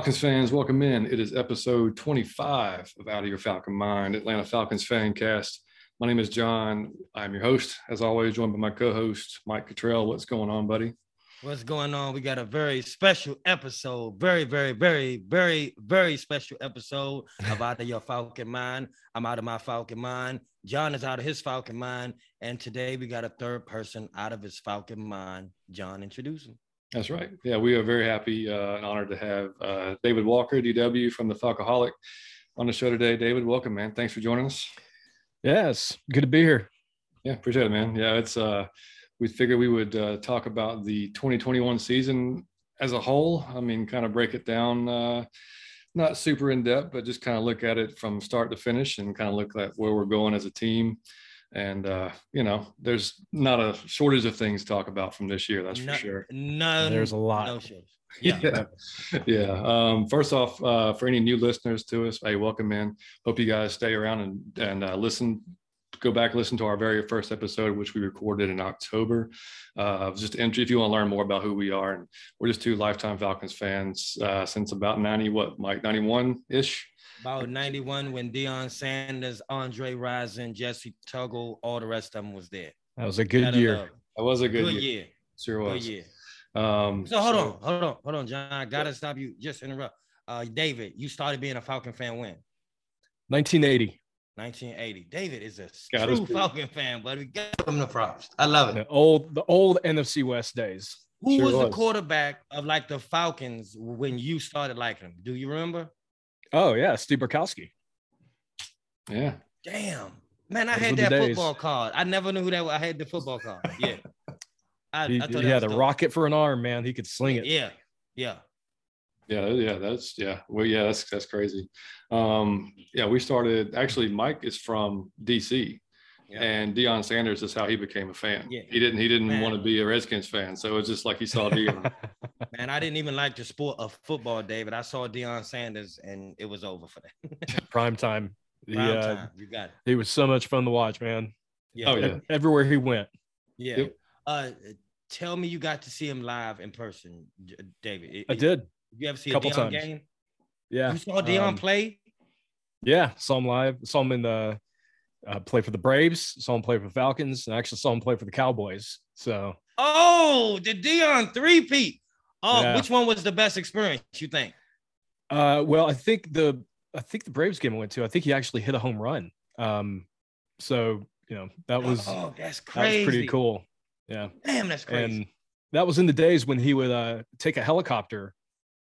Falcons fans, welcome in. It is episode 25 of Out of Your Falcon Mind, Atlanta Falcons fan cast. My name is John. I'm your host, as always, joined by my co-host, Mike Cottrell. What's going on, buddy? What's going on? We got a very special episode. Very, very, very, very, very special episode of Out of Your Falcon Mind. I'm out of my Falcon Mind. John is out of his Falcon Mind. And today we got a third person out of his Falcon Mind. John, introduce him. That's right. Yeah, we are very happy uh, and honored to have uh, David Walker, DW from the Falcoholic, on the show today. David, welcome, man. Thanks for joining us. Yes, good to be here. Yeah, appreciate it, man. Yeah, it's uh, we figured we would uh, talk about the 2021 season as a whole. I mean, kind of break it down, uh, not super in depth, but just kind of look at it from start to finish and kind of look at where we're going as a team. And uh, you know, there's not a shortage of things to talk about from this year. That's no, for sure. No, there's a lot. No shows. Yeah. yeah. yeah. Um, first off, uh, for any new listeners to us, hey, welcome in. Hope you guys stay around and, and uh, listen go back listen to our very first episode, which we recorded in October. Uh, just entry if you want to learn more about who we are, and we're just two lifetime Falcons fans uh, since about ninety what, Mike ninety one ish. About ninety one when Deion Sanders, Andre Rison, Jessie Tuggle, all the rest of them was there. That was a good year. That was a good, good year. year. Sure was. Good year. Um, so hold so, on, hold on, hold on, John. I gotta stop you. Just interrupt. Uh, David, you started being a Falcon fan when? 1980. 1980. David is a Got true Falcon fan, but we got him the props. I love it. The old, the old NFC West days. Who sure was, was, the quarterback of like the Falcons when you started liking them? Do you remember? Oh yeah, Steve Bartkowski. Yeah. Damn, man, I Those had that football card. I never knew who that. Was. I had the football card. Yeah. I, he, I he had a dope. rocket for an arm, man. He could sling it. Yeah, yeah. Yeah, yeah, that's yeah. Well, yeah, that's that's crazy. Um, yeah, we started actually. Mike is from DC, yeah. and Deion Sanders is how he became a fan. Yeah. He didn't he didn't Man. want to be a Redskins fan, so it's just like he saw Deion. Man, I didn't even like the sport of football, David. I saw Deion Sanders, and it was over for that. Prime time. Prime uh, time. You got it. He was so much fun to watch, man. Yeah. Oh, yeah. Everywhere he went. Yeah. Yep. Uh, tell me you got to see him live in person, David. I did. You ever see a Couple Deion times. game? Yeah. You saw Deion um, play? Yeah, saw him live. Saw him in the uh, play for the Braves. Saw him play for the Falcons, and actually saw him play for the Cowboys. So. Oh, the Deion three Pete. Oh, yeah. which one was the best experience? You think? Uh, well, I think the I think the Braves game I went to. I think he actually hit a home run. Um, so you know that was oh, that's crazy. That was pretty cool. Yeah. Damn, that's crazy. And that was in the days when he would uh, take a helicopter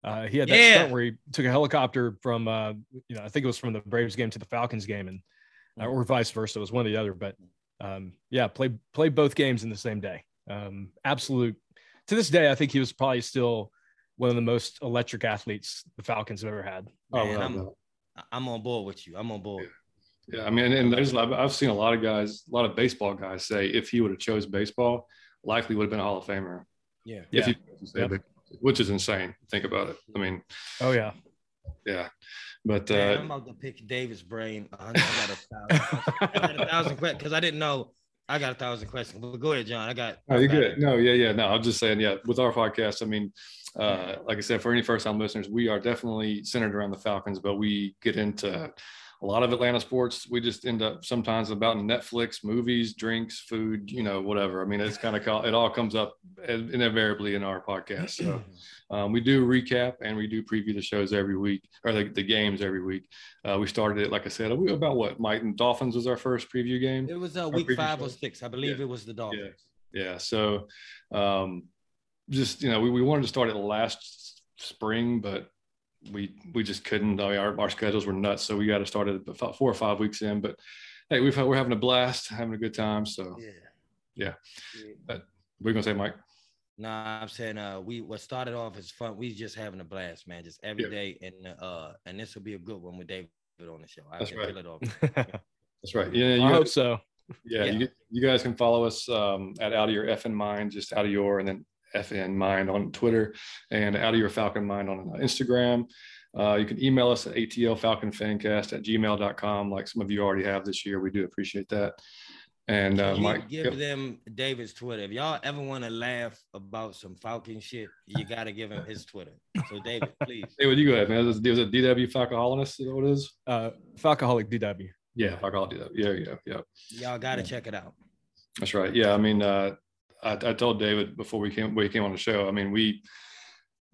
uh, he had that yeah. stunt where he took a helicopter from, uh, you know, I think it was from the Braves game to the Falcons game, and uh, or vice versa. It was one or the other, but um, yeah, play play both games in the same day. Um, absolute. To this day, I think he was probably still one of the most electric athletes the Falcons have ever had. Oh, Man, I'm, I'm on board with you. I'm on board. Yeah, I mean, and there's I've seen a lot of guys, a lot of baseball guys say if he would have chose baseball, likely would have been a Hall of Famer. Yeah, if yeah. he yep which is insane. Think about it. I mean, oh yeah, yeah. But uh, I'm about to pick David's brain. I got a thousand, questions because I didn't know. I got a thousand questions. But go ahead, John. I got. Oh, you good? No, yeah, yeah. No, I'm just saying, yeah. With our podcast, I mean, uh, like I said, for any first-time listeners, we are definitely centered around the Falcons, but we get into a lot of Atlanta sports, we just end up sometimes about Netflix, movies, drinks, food, you know, whatever. I mean, it's kind of it all comes up invariably in our podcast. So um, we do recap and we do preview the shows every week or the, the games every week. Uh, we started it, like I said, we about what Mike and Dolphins was our first preview game. It was uh, week five show. or six, I believe yeah. it was the Dolphins. Yeah. yeah. So um, just you know, we, we wanted to start it last spring, but we we just couldn't. I mean, our, our schedules were nuts, so we got to start it about four or five weeks in. But hey, we've we're having a blast, having a good time. So yeah, yeah. yeah. But we're gonna say, Mike. Nah, I'm saying uh, we what started off as fun. We just having a blast, man, just every yeah. day, and uh, and this will be a good one with David on the show. I That's right. That's right. Yeah, you I hope so. Yeah, yeah. You, you, guys can follow us um, at Out of Your F and Mind, just Out of Your, and then FN Mind on Twitter and Out of Your Falcon Mind on Instagram. Uh, you can email us at atlfalconfancast at gmail.com, like some of you already have this year. We do appreciate that. And uh, Mike, give yep. them David's Twitter. If y'all ever want to laugh about some Falcon shit, you got to give him his Twitter. So, David, please. David, you go ahead, man. Is it DW Falcoholic? Is that what it is? Uh, Falcoholic DW. Yeah, Falcoholic DW. Yeah, yeah, yeah. Y'all got to yeah. check it out. That's right. Yeah, I mean, uh, I, I told David before we came we came on the show. I mean, we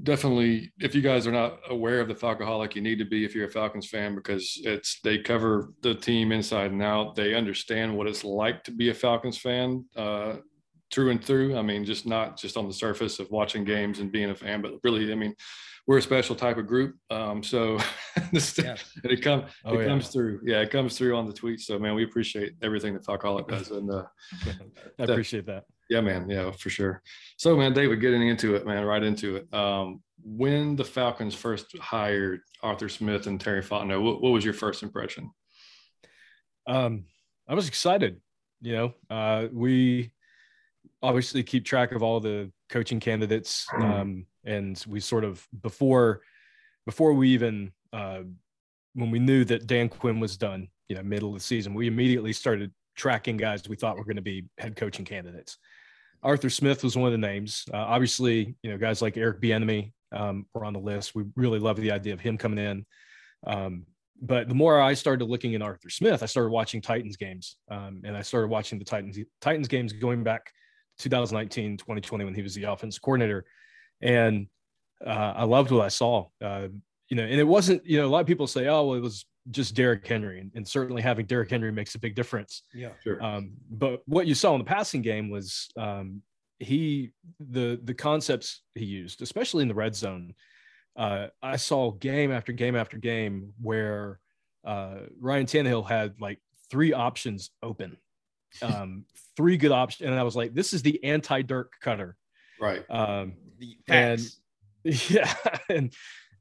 definitely if you guys are not aware of the falcoholic you need to be if you're a falcons fan because it's they cover the team inside and out they understand what it's like to be a falcons fan uh, through and through i mean just not just on the surface of watching games and being a fan but really i mean we're a special type of group um, so this, yeah. it, come, oh, it yeah. comes through yeah it comes through on the tweets so man we appreciate everything that falcoholic does and uh, i appreciate that yeah, man. Yeah, for sure. So, man, David, getting into it, man, right into it. Um, when the Falcons first hired Arthur Smith and Terry Fontenot, what, what was your first impression? Um, I was excited. You know, uh, we obviously keep track of all the coaching candidates, mm-hmm. um, and we sort of before before we even uh, when we knew that Dan Quinn was done, you know, middle of the season, we immediately started tracking guys we thought were going to be head coaching candidates. Arthur Smith was one of the names. Uh, obviously, you know, guys like Eric Bieniemy um, were on the list. We really love the idea of him coming in. Um, but the more I started looking at Arthur Smith, I started watching Titans games, um, and I started watching the Titans Titans games going back 2019, 2020 when he was the offense coordinator, and uh, I loved what I saw. Uh, you know, and it wasn't, you know, a lot of people say, oh, well, it was just Derrick Henry, and, and, certainly having Derrick Henry makes a big difference. Yeah, sure. Um, but what you saw in the passing game was um, he the the concepts he used, especially in the red zone. Uh, I saw game after game after game where uh, Ryan Tannehill had like three options open, um, three good options, and I was like, "This is the anti-Dirk Koetter, Right. Um, and yeah, and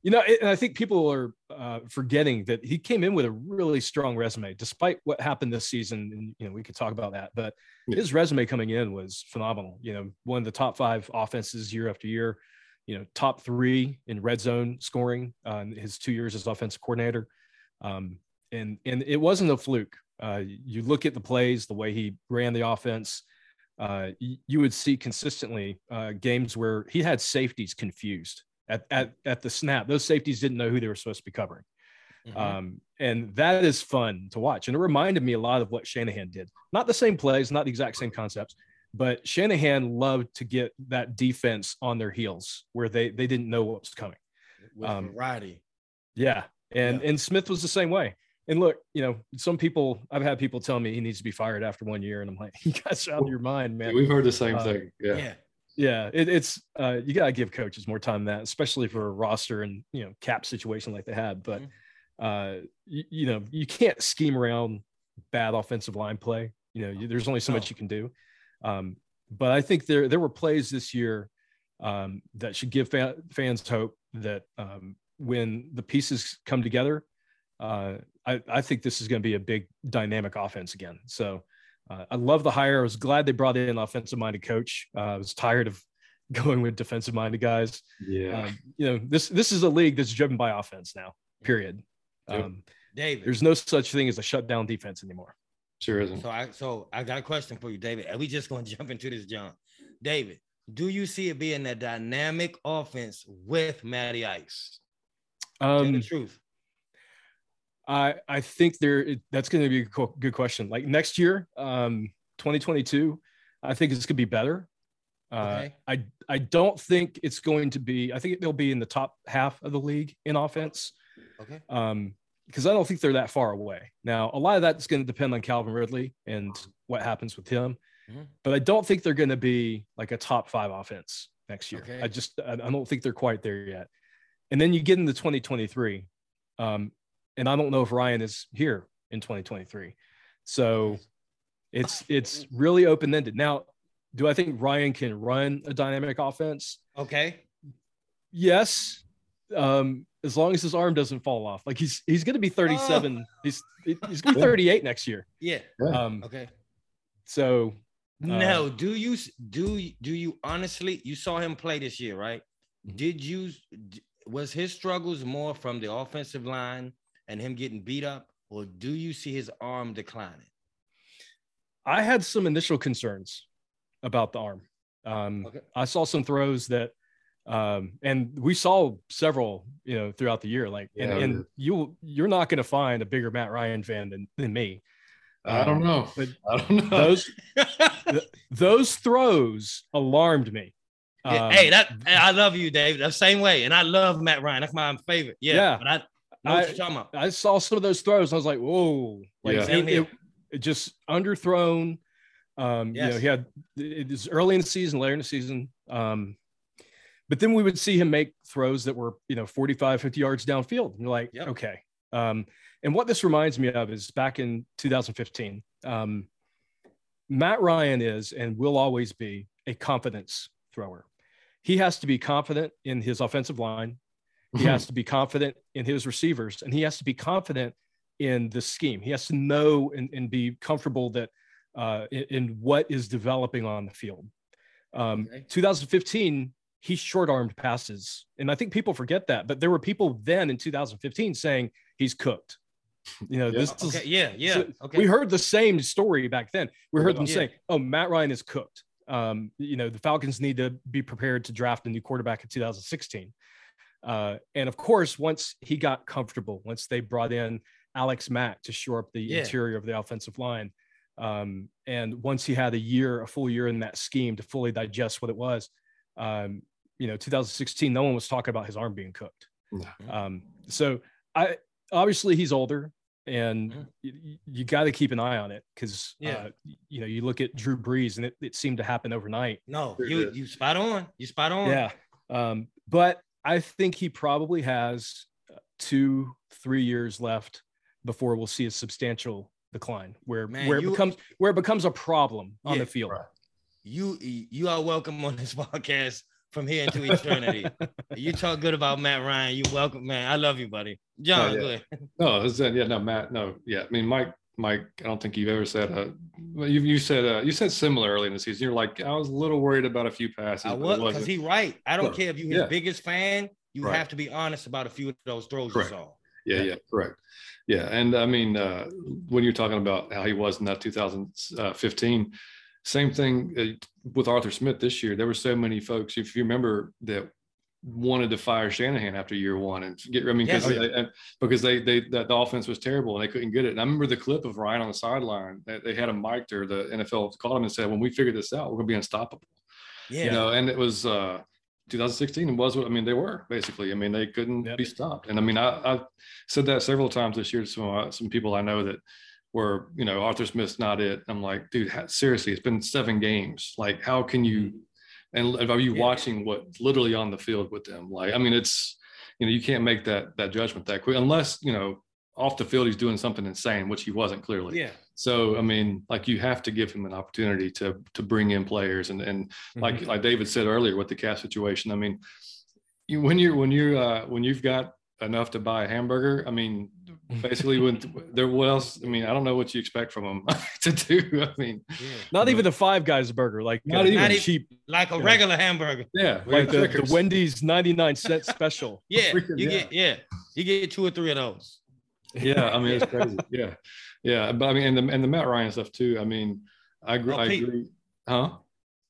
you know, and I think people are uh, forgetting that he came in with a really strong resume, despite what happened this season. And you know, we could talk about that, but yeah. his resume coming in was phenomenal. You know, one of the top five offenses year after year. You know, top three in red zone scoring uh, in his two years as offensive coordinator. Um, and and it wasn't a fluke. Uh, you look at the plays, the way he ran the offense. Uh, you would see consistently uh, games where he had safeties confused at, at, at the snap. Those safeties didn't know who they were supposed to be covering. Mm-hmm. Um, and that is fun to watch. And it reminded me a lot of what Shanahan did. Not the same plays, not the exact same concepts, but Shanahan loved to get that defense on their heels where they they didn't know what was coming. With um, variety. Yeah. And yeah. and Smith was the same way. And look, you know, some people I've had people tell me he needs to be fired after one year, and I'm like, you guys out of your mind, man. We've heard the same uh, thing. Yeah. yeah yeah it, it's uh, you gotta give coaches more time than that especially for a roster and you know cap situation like they had but mm-hmm. uh you, you, know you can't scheme around bad offensive line play you know you, there's only so much you can do um but i think there there were plays this year um that should give fa- fans hope that um when the pieces come together uh i i think this is going to be a big dynamic offense again so uh, I love the hire. I was glad they brought in an offensive minded coach. Uh, I was tired of going with defensive minded guys. Yeah. Um, you know, this this is a league that's driven by offense now. Period. Um, David, there's no such thing as a shutdown defense anymore. Sure isn't. So I so I got a question for you, David. Are we just going to jump into this, John? David, do you see it being a dynamic offense with Matty Ice? Um, the truth. I I think there that's going to be a good question. Like next year, um, 2022, I think it's going to be better. Uh, okay. I I don't think it's going to be. I think they'll be in the top half of the league in offense. Okay. Um, because I don't think they're that far away. Now, a lot of that's going to depend on Calvin Ridley and what happens with him. Mm-hmm. But I don't think they're going to be like a top five offense next year. Okay. I just I don't think they're quite there yet. And then you get into 2023. Um, and I don't know if Ryan is here in 2023. So it's it's really open ended. Now, do I think Ryan can run a dynamic offense? Okay. Yes. Um, as long as his arm doesn't fall off. Like he's he's gonna be 37. Oh. He's he's gonna be 38 next year. Yeah. Um, okay. So uh, no, do you do do you honestly you saw him play this year, right? Mm-hmm. Did you was his struggles more from the offensive line and him getting beat up, or do you see his arm declining? I had some initial concerns about the arm. Um, okay. I saw some throws that, um, and we saw several, you know, throughout the year. Like, yeah, and, and you you're not going to find a bigger Matt Ryan fan than than me. I don't um, know, but I don't know. Those th- those throws alarmed me. Um, hey, that I love you, Dave. The same way, and I love Matt Ryan. That's my favorite. Yeah, yeah. but I I, I, saw some of those throws. I was like, whoa, like yeah. it, it, it, just underthrown. Um, yes. you know, he had it was early in the season, later in the season. Um, but then we would see him make throws that were, you know, 45, 50 yards downfield. And you're like, yep. okay. Um, and what this reminds me of is back in 2015, um, Matt Ryan is and will always be a confidence thrower. He has to be confident in his offensive line. He has to be confident in his receivers and he has to be confident in the scheme. He has to know and, and be comfortable that uh, in, in, what is developing on the field. Um, okay. 2015, he short armed passes. And I think people forget that, but there were people then in 2015 saying he's cooked. You know, yeah. this okay. is, yeah, yeah. So okay. We heard the same story back then. We heard them yeah. saying, oh, Matt Ryan is cooked. Um, you know, the Falcons need to be prepared to draft a new quarterback in 2016. Uh, and of course, once he got comfortable, once they brought in Alex Mack to shore up the yeah. interior of the offensive line, um, and once he had a year, a full year in that scheme to fully digest what it was, um, you know, 2016, no one was talking about his arm being cooked. Um, so I obviously he's older, and mm-hmm. you, you got to keep an eye on it because yeah. uh, you know you look at Drew Brees and it, it seemed to happen overnight. No, you you spot on. You spot on. Yeah. Um, but I think he probably has uh, two, three years left before we'll see a substantial decline where Man, where you, it becomes where it becomes a problem on yeah, the field. You you are welcome on this podcast from here into eternity. you talk good about Matt Ryan. You welcome, man. I love you, buddy. John, oh, yeah. No, it's, uh, yeah, no, Matt, no, yeah. I mean, Mike Mike, I don't think you've ever said uh you you said uh you said similar early in the season. You're like, I was a little worried about a few passes. I was because he right. I don't care if you're his yeah. biggest fan, you right. have to be honest about a few of those throws correct. you saw. Yeah, yeah, correct. Yeah. And I mean, uh when you're talking about how he was in that 2015, same thing uh, with Arthur Smith this year. There were so many folks, if you remember, that wanted to fire Shanahan after year one and get. I mean, because yeah. they, because they they that the offense was terrible and they couldn't get it. And I remember the clip of Ryan on the sideline. They, they had a mic there. The NFL called him and said, "When we figure this out, we're going to be unstoppable." Yeah. You know, and it was uh 2016 and was what I mean. They were basically. I mean, they couldn't yep. be stopped. And I mean, I, I said that several times this year to some uh, some people I know that were you know Arthur Smith's not it. I'm like, dude, seriously, it's been seven games. Like, how can you mm-hmm and are you yeah. watching what literally on the field with them? Like, I mean, it's you know, you can't make that that judgment that quick unless you know off the field he's doing something insane, which he wasn't clearly. Yeah. So I mean, like you have to give him an opportunity to to bring in players, and and like mm-hmm. like David said earlier with the cap situation. I mean, you, when you're when you're uh, when you've got enough to buy a hamburger, I mean, basically when there what else i mean i don't know what you expect from them to do i mean. Yeah. not even the five guys burger like not, uh, even not cheap. like a regular hamburger. Yeah like the, the, wendy's 99 cent special. Yeah Freaking, you yeah. get yeah you get two or three of those. Yeah i mean it's crazy. Yeah. Yeah but i mean and the and the matt ryan stuff too i mean i agree, oh, I agree. huh?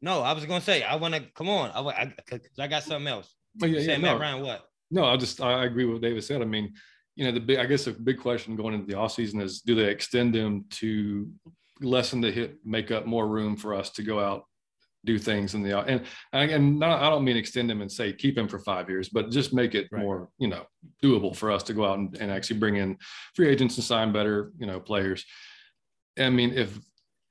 No i was gonna say i want to come on i I, I got something else. Oh, yeah, yeah, matt no. ryan what? No i just i agree with what david said i mean you know, the big, I guess a big question going into the off season is do they extend them to lessen the hit, make up more room for us to go out, do things in the, and, and not, I don't mean extend them and say, keep him for five years, but just make it right. more, you know, doable for us to go out and, and actually bring in free agents and sign better, you know, players. I mean, if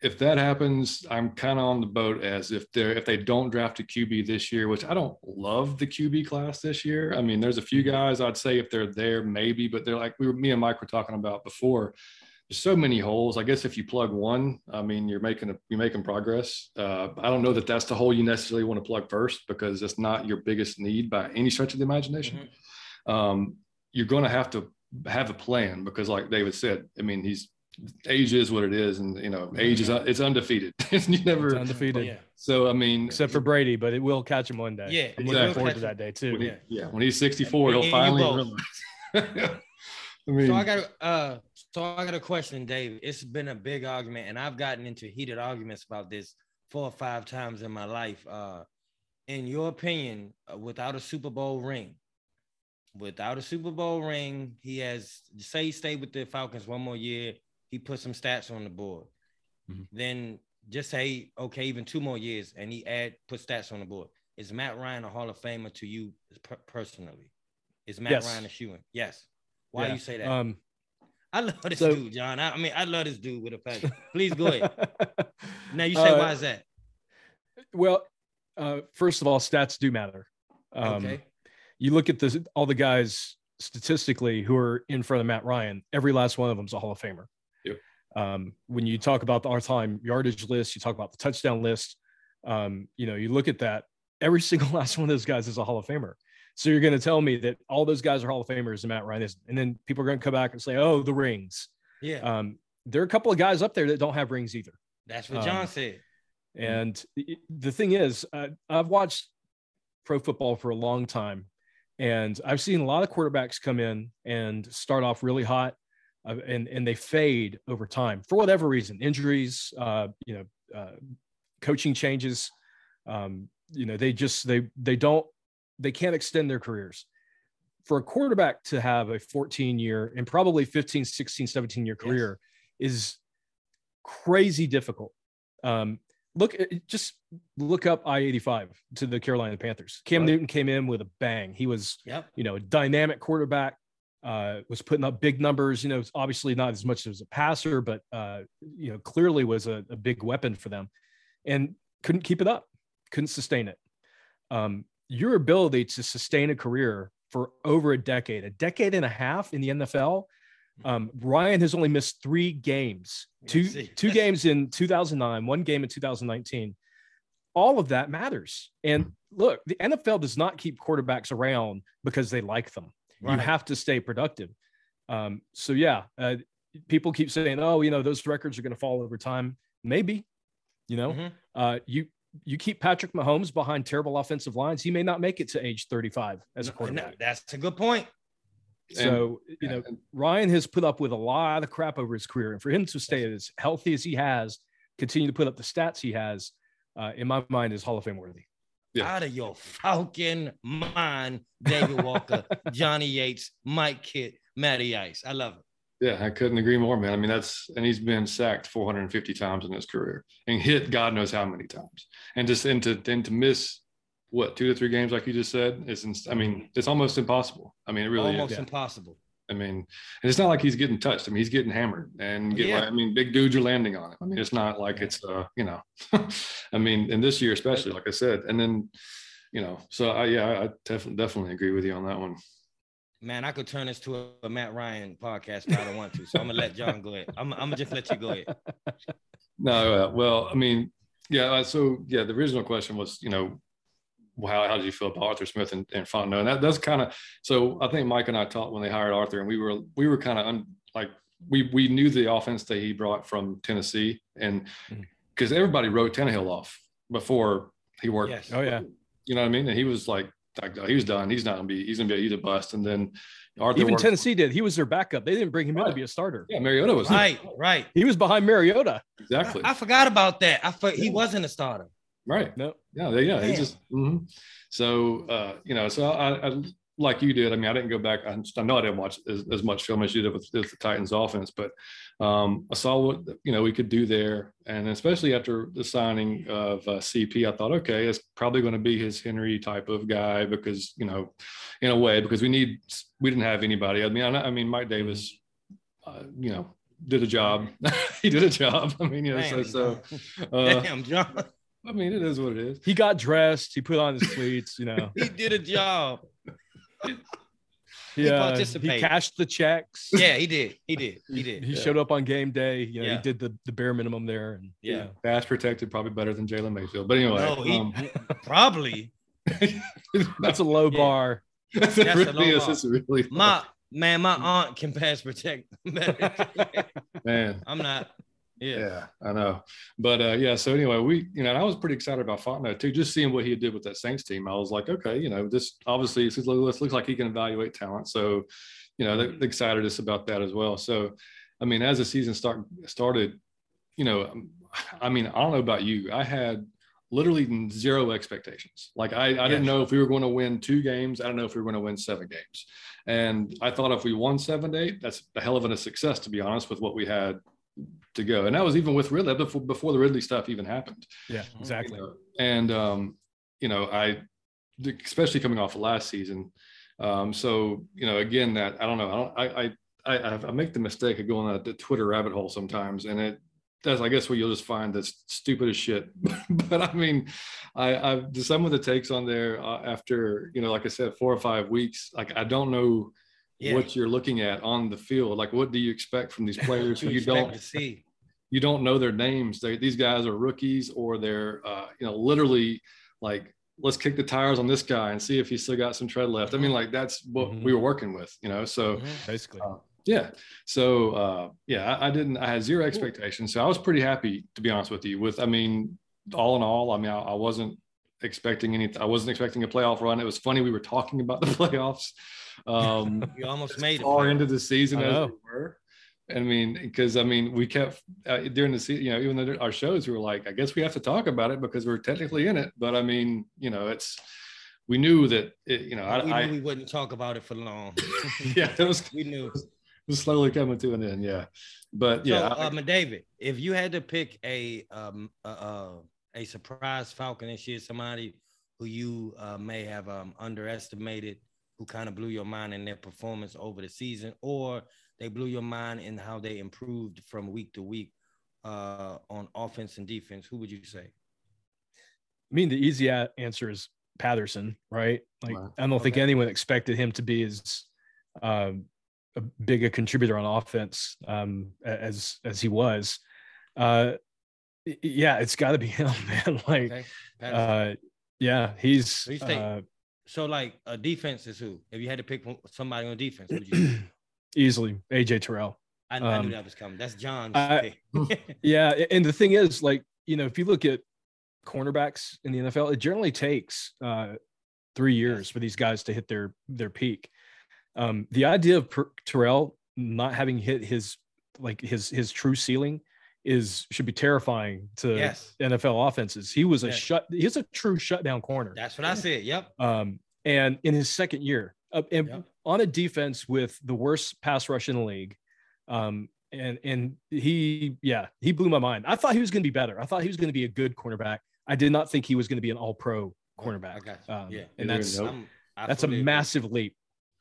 if that happens, I'm kind of on the boat as if they're if they don't draft a QB this year, which I don't love the QB class this year. I mean, there's a few mm-hmm. guys I'd say if they're there, maybe, but they're like we were me and Mike were talking about before. There's so many holes. I guess if you plug one, I mean, you're making a, you're making progress. Uh, I don't know that that's the hole you necessarily want to plug first because it's not your biggest need by any stretch of the imagination. Mm-hmm. Um, you're going to have to have a plan because, like David said, I mean, he's age is what it is, and you know, age is it's undefeated. you never it's undefeated. Yeah. So I mean, except for Brady, but it will catch him one day. Yeah, I'm looking forward to that day too. When he, yeah. yeah, when he's 64, he'll finally realize. I mean, so I got uh, So I got a question, Dave. It's been a big argument, and I've gotten into heated arguments about this four or five times in my life. Uh, in your opinion, uh, without a Super Bowl ring, without a Super Bowl ring, he has say he stayed with the Falcons one more year. He put some stats on the board. Mm-hmm. Then just say okay, even two more years, and he add put stats on the board. Is Matt Ryan a Hall of Famer to you personally? Is Matt yes. Ryan a shoe Yes. Why yeah. you say that? Um, I love this so, dude, John. I, I, mean, I love this dude with a passion. Please go ahead. now you say uh, why is that? Well, uh, first of all, stats do matter. Um, okay. You look at this, all the guys statistically who are in front of Matt Ryan. Every last one of them is a Hall of Famer. Um, when you talk about the all-time yardage list, you talk about the touchdown list. Um, you know, you look at that. Every single last one of those guys is a Hall of Famer. So you're going to tell me that all those guys are Hall of Famers and Matt Ryan is, and then people are going to come back and say, "Oh, the rings." Yeah. Um, there are a couple of guys up there that don't have rings either. That's what John um, said. And the thing is, uh, I've watched pro football for a long time, and I've seen a lot of quarterbacks come in and start off really hot, uh, and and they fade over time for whatever reason, injuries, uh, you know, uh, coaching changes. Um, you know, they just they they don't they can't extend their careers. For a quarterback to have a 14 year and probably 15, 16, 17 year career yes. is crazy difficult. Um, look, just look up I 85 to the Carolina Panthers. Cam right. Newton came in with a bang. He was, yep. you know, a dynamic quarterback, uh, was putting up big numbers. You know, obviously not as much as a passer, but, uh, you know, clearly was a, a big weapon for them and couldn't keep it up, couldn't sustain it. Um, your ability to sustain a career for over a decade, a decade and a half in the NFL. Um, Ryan has only missed three games, two two games in 2009, one game in 2019. All of that matters. And look, the NFL does not keep quarterbacks around because they like them. Right. You have to stay productive. Um, so yeah, uh, people keep saying, "Oh, you know, those records are going to fall over time." Maybe, you know, mm-hmm. uh, you you keep Patrick Mahomes behind terrible offensive lines, he may not make it to age 35 as a quarterback. that's a good point. So, and, you know, and, Ryan has put up with a lot of crap over his career. And for him to stay as healthy as he has, continue to put up the stats he has, uh, in my mind, is Hall of Fame worthy. Yeah. Out of your Falcon mind, David Walker, Johnny Yates, Mike Kitt, Matty Ice. I love it. Yeah, I couldn't agree more, man. I mean, that's and he's been sacked 450 times in his career and hit God knows how many times. And just and to and to miss what two to three games, like you just said, is I mean, it's almost impossible. I mean, it really almost is. impossible. I mean, and it's not like he's getting touched. I mean, he's getting hammered and get, yeah. I mean, big dudes are landing on him. I mean, it's not like it's uh, you know, I mean, in this year especially, like I said, and then, you know, so I yeah, I definitely definitely agree with you on that one man, I could turn this to a, a, Matt Ryan podcast if I don't want to. So I'm gonna let John go ahead. I'm, I'm gonna just let you go ahead. No, uh, well, I mean, yeah. Uh, so yeah, the original question was, you know, how, how did you feel about Arthur Smith and, and Fontenot? And that, that's kind of so. I think Mike and I talked when they hired Arthur, and we were we were kind of like we we knew the offense that he brought from Tennessee, and because mm-hmm. everybody wrote Tannehill off before he worked. Yes. Oh yeah. You know what I mean? And he was like like, he was done. He's not gonna be. He's gonna be. He's a bust. And then Arthur even worked, Tennessee did. He was their backup. They didn't bring him right. in to be a starter. Yeah, Mariota was right. Right. He was behind Mariota. Exactly. I, I forgot about that. I for, he wasn't a starter. Right. No. Yeah. Yeah. He just. Mm-hmm. So uh, you know. So I, I like you did. I mean, I didn't go back. I, I know I didn't watch as, as, much film as you did with, with the Titans offense, but um, I saw what you know we could do there, and especially after the signing of uh, CP, I thought, okay, it's probably going to be his Henry type of guy because you know, in a way, because we need we didn't have anybody. I mean, I, I mean, Mike Davis, uh, you know, did a job. he did a job. I mean, you know, Damn. so, so uh, Damn, John. I mean, it is what it is. He got dressed. He put on his cleats. You know, he did a job he, uh. He cashed the checks. Yeah, he did. He did. He did. He yeah. showed up on game day. You know, yeah. he did the, the bare minimum there. And yeah, yeah. pass protected, probably better than Jalen Mayfield. But anyway, no, he, um, probably. that's a low bar. That's, that's really is. It's really my man, my aunt can pass protect. man, I'm not. Yeah. yeah, I know. But uh, yeah, so anyway, we, you know, I was pretty excited about Fontenot too, just seeing what he did with that Saints team. I was like, okay, you know, this obviously this looks like he can evaluate talent. So, you know, they, excited us about that as well. So, I mean, as the season start started, you know, I mean, I don't know about you. I had literally zero expectations. Like I, I yes. didn't know if we were going to win two games. I don't know if we were going to win seven games. And I thought if we won seven to eight, that's a hell of a success, to be honest, with what we had to go. And that was even with Ridley before, before the Ridley stuff even happened. Yeah, exactly. You know, and, um, you know, I, especially coming off of last season. Um, so, you know, again, that I don't know. I don't, I, I, I, I make the mistake of going on the Twitter rabbit hole sometimes, and it that's I guess what you'll just find that's stupid as shit. but I mean, I, I some of the takes on there uh, after you know, like I said, four or five weeks. Like I don't know yeah. what you're looking at on the field. Like what do you expect from these players who you don't see? You don't know their names. They, these guys are rookies, or they're uh, you know literally like let's kick the tires on this guy and see if he's still got some tread left. I mean, like that's what mm-hmm. we were working with, you know. So mm-hmm. basically. Uh, yeah. So uh, yeah, I, I, didn't. I had zero expectations, so I was pretty happy to be honest with you. With I mean, all in all, I mean, I, I wasn't expecting any. I wasn't expecting a playoff run. It was funny we were talking about the playoffs. Um, you almost made it far into the season as we were. I mean, because I mean, we kept uh, during the season, you know, even though our shows, we were like, I guess we have to talk about it because we're technically in it. But I mean, you know, it's we knew that it, you know, we I, knew I, we wouldn't talk about it for long. yeah, it was. we knew it was slowly coming to an end. Yeah, but yeah. So, um, David, if you had to pick a um uh, a surprise Falcon this year, somebody who you uh, may have um, underestimated, who kind of blew your mind in their performance over the season, or they blew your mind in how they improved from week to week uh, on offense and defense, who would you say? I mean, the easy answer is Patterson, right? Like, wow. I don't okay. think anyone expected him to be as um, a big a contributor on offense um, as as he was. Uh, yeah, it's got to be him, man. Like, okay. uh, yeah, he's. So, uh, so like a defense is who? If you had to pick somebody on defense, would you? easily AJ Terrell. I, um, I, knew um, that was coming. That's John's. yeah, and the thing is, like, you know, if you look at cornerbacks in the NFL, it generally takes uh, three years for these guys to hit their their peak. Um, the idea of per- Terrell not having hit his like his his true ceiling is should be terrifying to yes. NFL offenses. He was a yes. shut. He's a true shutdown corner. That's what I said. Yep. Um, and in his second year, uh, and yep. on a defense with the worst pass rush in the league, um, and and he, yeah, he blew my mind. I thought he was going to be better. I thought he was going to be a good cornerback. I did not think he was going to be an All Pro cornerback. Um, yeah, and that's that's a massive leap.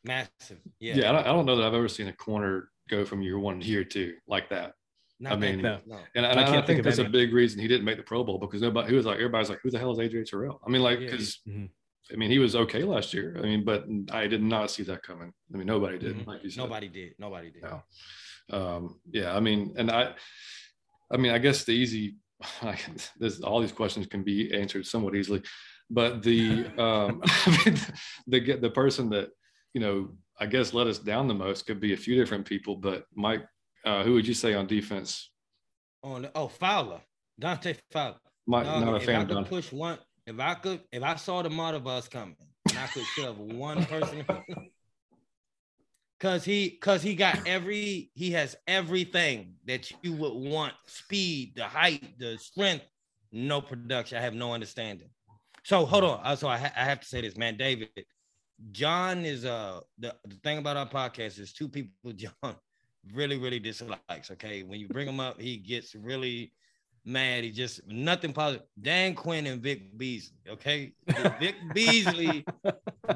Massive. Yeah. Yeah. I don't, I don't, know that I've ever seen a corner go from year one to year two like that. Not I mean, no. and, and I, I, think that's a big reason he didn't make the Pro Bowl because nobody, he was like, everybody's like, who the hell is AJ Terrell? I mean, like, because yeah. mm-hmm. I mean, he was okay last year. I mean, but I did not see that coming. I mean, nobody did. Mm-hmm. Like you said. Nobody did. Nobody did. No. Um, yeah. I mean, and I, I mean, I guess the easy, this, all these questions can be answered somewhat easily, but the, um, I mean, the, the person that, you know, I guess let us down the most could be a few different people, but Mike, uh, who would you say on defense? On oh Fowler, Dante Fowler. Mike, no, not a fan If I could push one, if I could, if I saw the motor bus coming, and I could shove one person, cause he, cause he got every, he has everything that you would want: speed, the height, the strength. No production. I have no understanding. So hold on. So I, ha- I have to say this, man, David. John is uh the, the thing about our podcast is two people John really really dislikes. Okay, when you bring him up, he gets really mad. He just nothing positive. Dan Quinn and Vic Beasley. Okay, Vic Beasley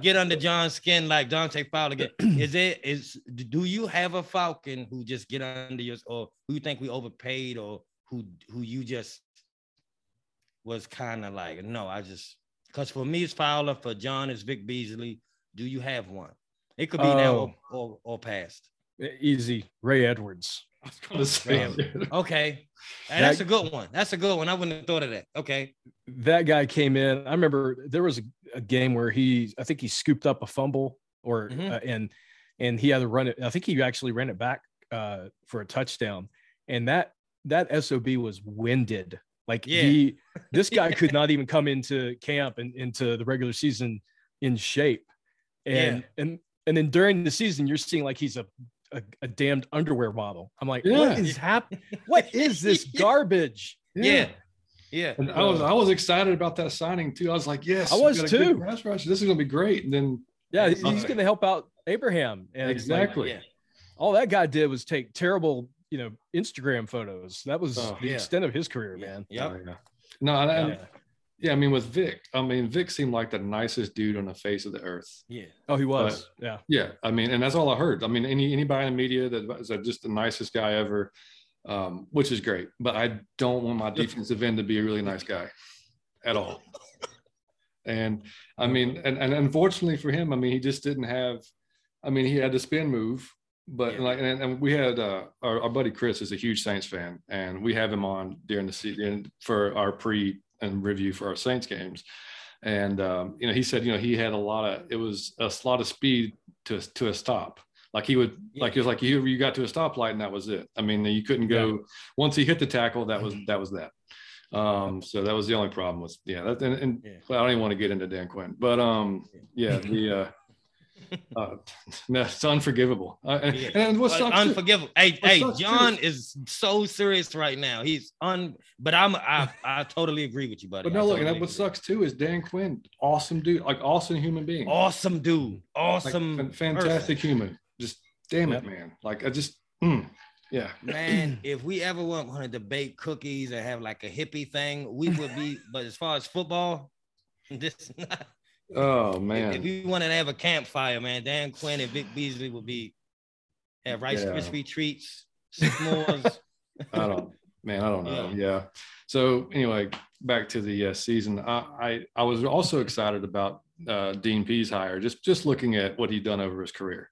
get under John's skin like Dante Fowler. Get is it is do you have a Falcon who just get under yours or who you think we overpaid or who who you just was kind of like no, I just because for me it's Fowler, for John it's Vic Beasley, do you have one? It could be now or, oh. or, or past. Easy. Ray Edwards. okay. that's a good one. That's a good one. I wouldn't have thought of that. Okay. That guy came in. I remember there was a, a game where he, I think he scooped up a fumble or, mm-hmm. uh, and, and he had to run it. I think he actually ran it back uh, for a touchdown. And that, that SOB was winded. Like yeah. he, this guy could not even come into camp and into the regular season in shape and yeah. and and then during the season you're seeing like he's a a, a damned underwear model. I'm like, yeah. what is happening? What is this garbage? Yeah. Yeah. And I was I was excited about that signing too. I was like, yes, I was too. Pass rush. This is gonna be great. And then yeah, he's, he's gonna help out Abraham. And exactly. Like, yeah. All that guy did was take terrible, you know, Instagram photos. That was oh, the yeah. extent of his career, man. Yep. Oh, yeah. No, and, yeah. Yeah, I mean with Vic, I mean Vic seemed like the nicest dude on the face of the earth. Yeah. Oh, he was. Yeah. Yeah. I mean, and that's all I heard. I mean, any anybody in the media that was just the nicest guy ever um, which is great. But I don't want my defensive end to be a really nice guy at all. And I mean, and, and unfortunately for him, I mean, he just didn't have, I mean, he had the spin move, but yeah. like, and, and, we had uh, our, our buddy Chris is a huge Saints fan, and we have him on during the season for our pre and review for our Saints games. And um, you know, he said, you know, he had a lot of it was a lot of speed to to a stop. Like he would, yeah. like he was like you, you got to a stoplight and that was it. I mean, you couldn't go yeah. once he hit the tackle. That was that was that. Um, so that was the only problem was yeah. That, and, and yeah. well, I don't even want to get into Dan Quinn, but um, yeah, the uh, uh, no, it's unforgivable. Uh, and, yeah. and what's uh, unforgivable? Hey, hey, John too. is so serious right now. He's un, but I'm I, I totally agree with you, buddy. But no, look, and what sucks too is Dan Quinn, awesome dude, like awesome human being, awesome dude, awesome, like, fantastic person. human. Just damn it, man. Like I just, mm, yeah. Man, if we ever want to debate cookies and have like a hippie thing, we would be. but as far as football, this not. Oh man! If, if we wanted to have a campfire, man, Dan Quinn and Vic Beasley would be have Rice yeah. Krispie treats, s'mores. I don't, man, I don't know. Yeah. yeah. So anyway, back to the uh, season. I, I I was also excited about uh, Dean Pees hire. Just just looking at what he'd done over his career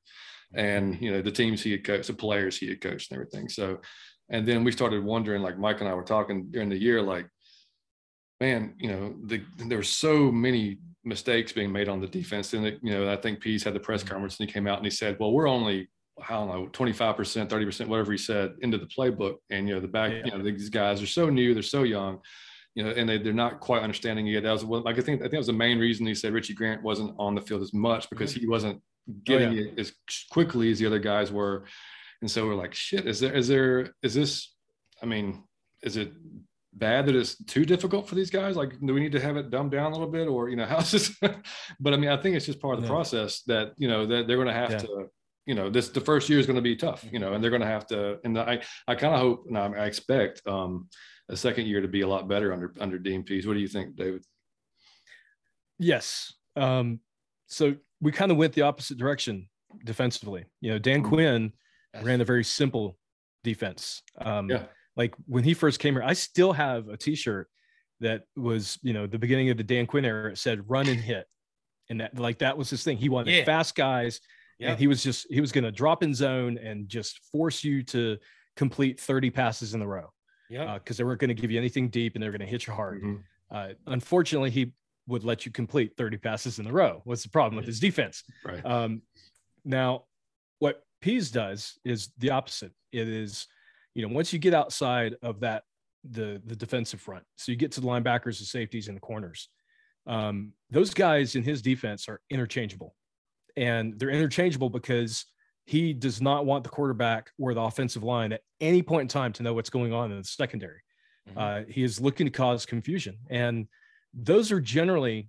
and you know the teams he had coached, the players he had coached, and everything. So, and then we started wondering, like Mike and I were talking during the year, like, man, you know, the, there were so many mistakes being made on the defense, and it, you know, I think Pees had the press mm-hmm. conference and he came out and he said, well, we're only I don't know, 25%, 30%, whatever he said into the playbook. And, you know, the back, yeah. you know, these guys are so new, they're so young, you know, and they, they're not quite understanding yet. That was like, I think, I think that was the main reason he said Richie Grant wasn't on the field as much because mm-hmm. he wasn't getting oh, yeah. it as quickly as the other guys were. And so we're like, shit, is there, is there, is this, I mean, is it bad that it's too difficult for these guys? Like, do we need to have it dumbed down a little bit or, you know, how's this? but I mean, I think it's just part of the yeah. process that, you know, that they're going to have yeah. to, you know, this, the first year is going to be tough, you know, and they're going to have to, and I, I kind of hope, and I, I expect um, a second year to be a lot better under, under Dean Pees. What do you think, David? Yes. Um, so we kind of went the opposite direction defensively. You know, Dan mm-hmm. Quinn ran a very simple defense. Um, yeah. Like when he first came here, I still have a T-shirt that was, you know, the beginning of the Dan Quinn era. It said "run and hit," and that like that was his thing. He wanted yeah. fast guys, yeah. and he was just he was going to drop in zone and just force you to complete 30 passes in the row. Yeah, because uh, they weren't going to give you anything deep, and they're going to hit you hard. Mm-hmm. Uh, unfortunately, he would let you complete 30 passes in a row. What's the problem with his defense? Right. Um, now, what Pees does is the opposite. It is, you know, once you get outside of that, the the defensive front, so you get to the linebackers, the safeties, and the corners. Um, those guys in his defense are interchangeable, and they're interchangeable because he does not want the quarterback or the offensive line at any point in time to know what's going on in the secondary. Mm-hmm. Uh, he is looking to cause confusion, and those are generally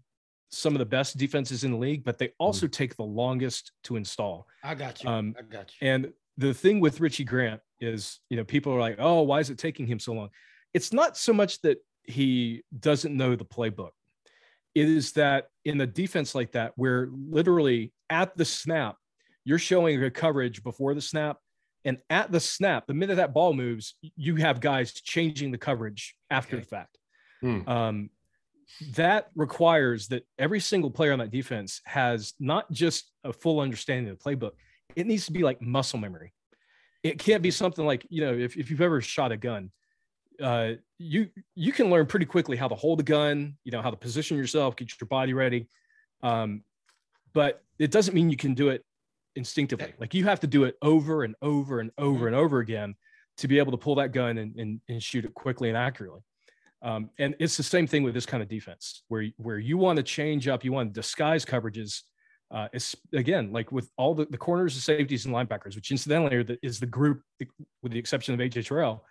some of the best defenses in the league, but they also mm. take the longest to install. I got you. Um, I got you. And the thing with Richie Grant is, you know, people are like, oh, why is it taking him so long? It's not so much that he doesn't know the playbook. It is that in a defense like that, where literally at the snap, you're showing a coverage before the snap. And at the snap, the minute that ball moves, you have guys changing the coverage after okay. the fact. Hmm. Um, that requires that every single player on that defense has not just a full understanding of the playbook, it needs to be like muscle memory. It can't be something like, you know, if, if you've ever shot a gun, uh, you you can learn pretty quickly how to hold a gun, you know, how to position yourself, get your body ready. Um, but it doesn't mean you can do it instinctively. Like you have to do it over and over and over mm-hmm. and over again to be able to pull that gun and, and, and shoot it quickly and accurately. Um, and it's the same thing with this kind of defense, where where you want to change up, you want to disguise coverages uh, it's again like with all the, the corners, the safeties, and linebackers, which incidentally the, is the group, with the exception of AJ Terrell,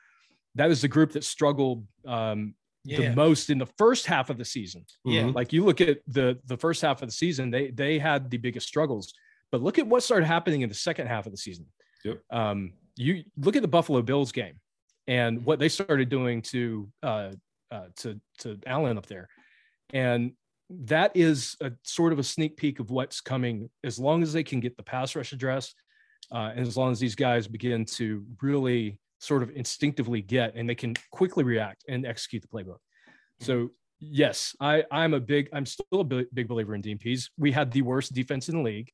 that is the group that struggled um, yeah. the most in the first half of the season. Yeah, mm-hmm. like you look at the the first half of the season, they they had the biggest struggles. But look at what started happening in the second half of the season. Yep. Um, you look at the Buffalo Bills game and what they started doing to uh, uh, to to Allen up there, and that is a sort of a sneak peek of what's coming. As long as they can get the pass rush addressed, uh, and as long as these guys begin to really sort of instinctively get and they can quickly react and execute the playbook. So yes, I I'm a big I'm still a big believer in Dean Pees. We had the worst defense in the league.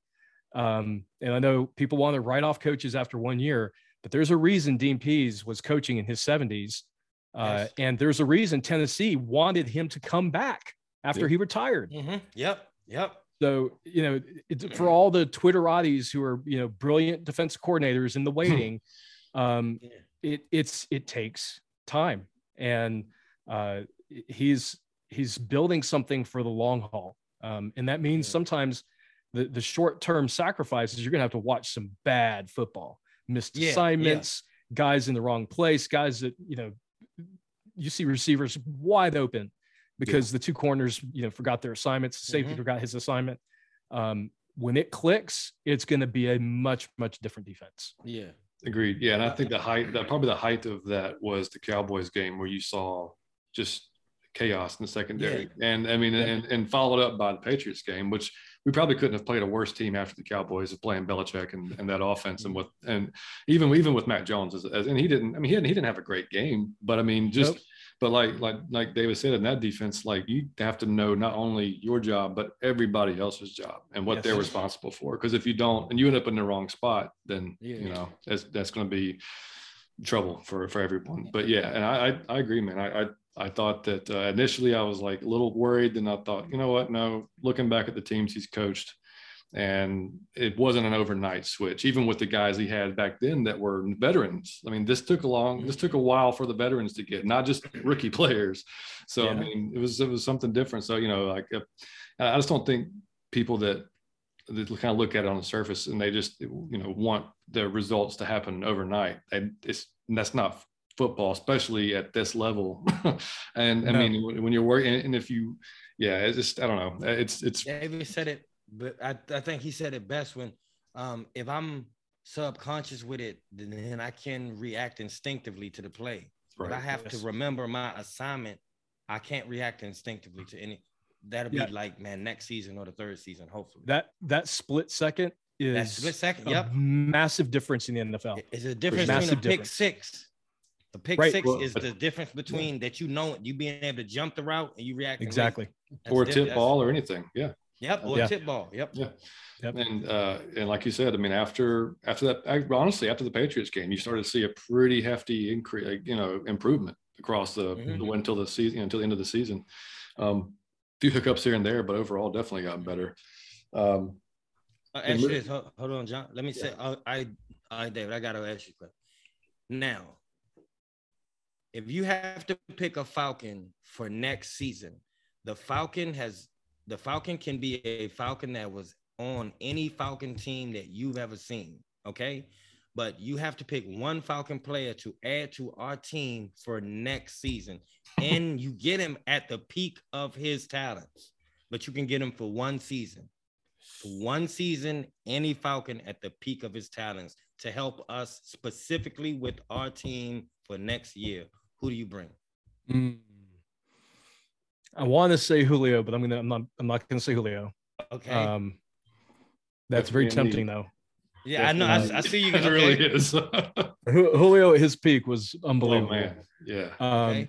Um, and I know people want to write off coaches after one year, but there's a reason Dean Pees was coaching in his 70s. Uh, yes. And there's a reason Tennessee wanted him to come back after yep. he retired. Mm-hmm. Yep. Yep. So, you know, it, for all the Twitterati's who are, you know, brilliant defense coordinators in the waiting, um, yeah. it, it's, it takes time. And uh, he's, he's building something for the long haul. Um, and that means yeah. sometimes the, the short-term sacrifices, you're going to have to watch some bad football, missed yeah, assignments, guys in the wrong place, guys that, you know, you see receivers wide open because yeah. the two corners, you know, forgot their assignments. Safety mm-hmm. forgot his assignment. Um, when it clicks, it's going to be a much, much different defense. Yeah. Agreed. Yeah. And I think the height, that probably the height of that was the Cowboys game where you saw just chaos in the secondary. Yeah. And I mean, yeah. and, and followed up by the Patriots game, which we probably couldn't have played a worse team after the Cowboys of playing Belichick and, and that offense. And with, and even, even with Mac Jones, as, as, and he didn't, I mean, he didn't, he didn't have a great game, but I mean, just, nope. But like, like, like David said in that defense, like you have to know not only your job, but everybody else's job and what yes. they're responsible for. Cause if you don't, and you end up in the wrong spot, then, yeah. you know, that's, that's going to be, trouble for for everyone. But yeah, and I I, I agree, man. I, I I thought that uh, initially I was like a little worried, and I thought, you know what? No, looking back at the teams he's coached, and it wasn't an overnight switch. Even with the guys he had back then that were veterans, I mean, this took a long, this took a while for the veterans to get, not just rookie players. So yeah. I mean, it was it was something different. So you know, like uh, I just don't think people that that kind of look at it on the surface and they just you know want the results to happen overnight. And it's that's not football, especially at this level. and I mean, when you're working, and if you, yeah, it's just I don't know. It's it's. David said it, but I, I think he said it best when, um, if I'm subconscious with it, then I can react instinctively to the play. Right. If I have yes. to remember my assignment, I can't react instinctively to any. That'll be yeah. like man next season or the third season, hopefully. That that split second is that split second. Yep, massive difference in the NFL. It's a difference between a pick difference. six the pick right. six well, is the difference between yeah. that you know you being able to jump the route and you react exactly or tip ball or anything. Yeah. Yep. Or yeah. tip ball. Yep. Yeah. Yep. And uh, and like you said, I mean, after after that, I, honestly, after the Patriots game, you started to see a pretty hefty increase, you know, improvement across the, mm-hmm. the until the season until the end of the season. Um, a few hiccups here and there, but overall, definitely gotten better. Um, uh, actually, hold, hold, on, John. Let me yeah. say, uh, I, I, David, I got to ask you a question. Now, if you have to pick a Falcon for next season, the Falcon has the Falcon can be a Falcon that was on any Falcon team that you've ever seen. Okay. But you have to pick one Falcon player to add to our team for next season. and you get him at the peak of his talents, but you can get him for one season. For one season, any Falcon at the peak of his talents to help us specifically with our team for next year who do you bring? Mm. I want to say Julio, but I'm gonna I'm not I'm not gonna say Julio. Okay. Um, that's very tempting though. Yeah, I know. I, I, see you. it really is. Julio at his peak was unbelievable. Oh, yeah. Um, okay.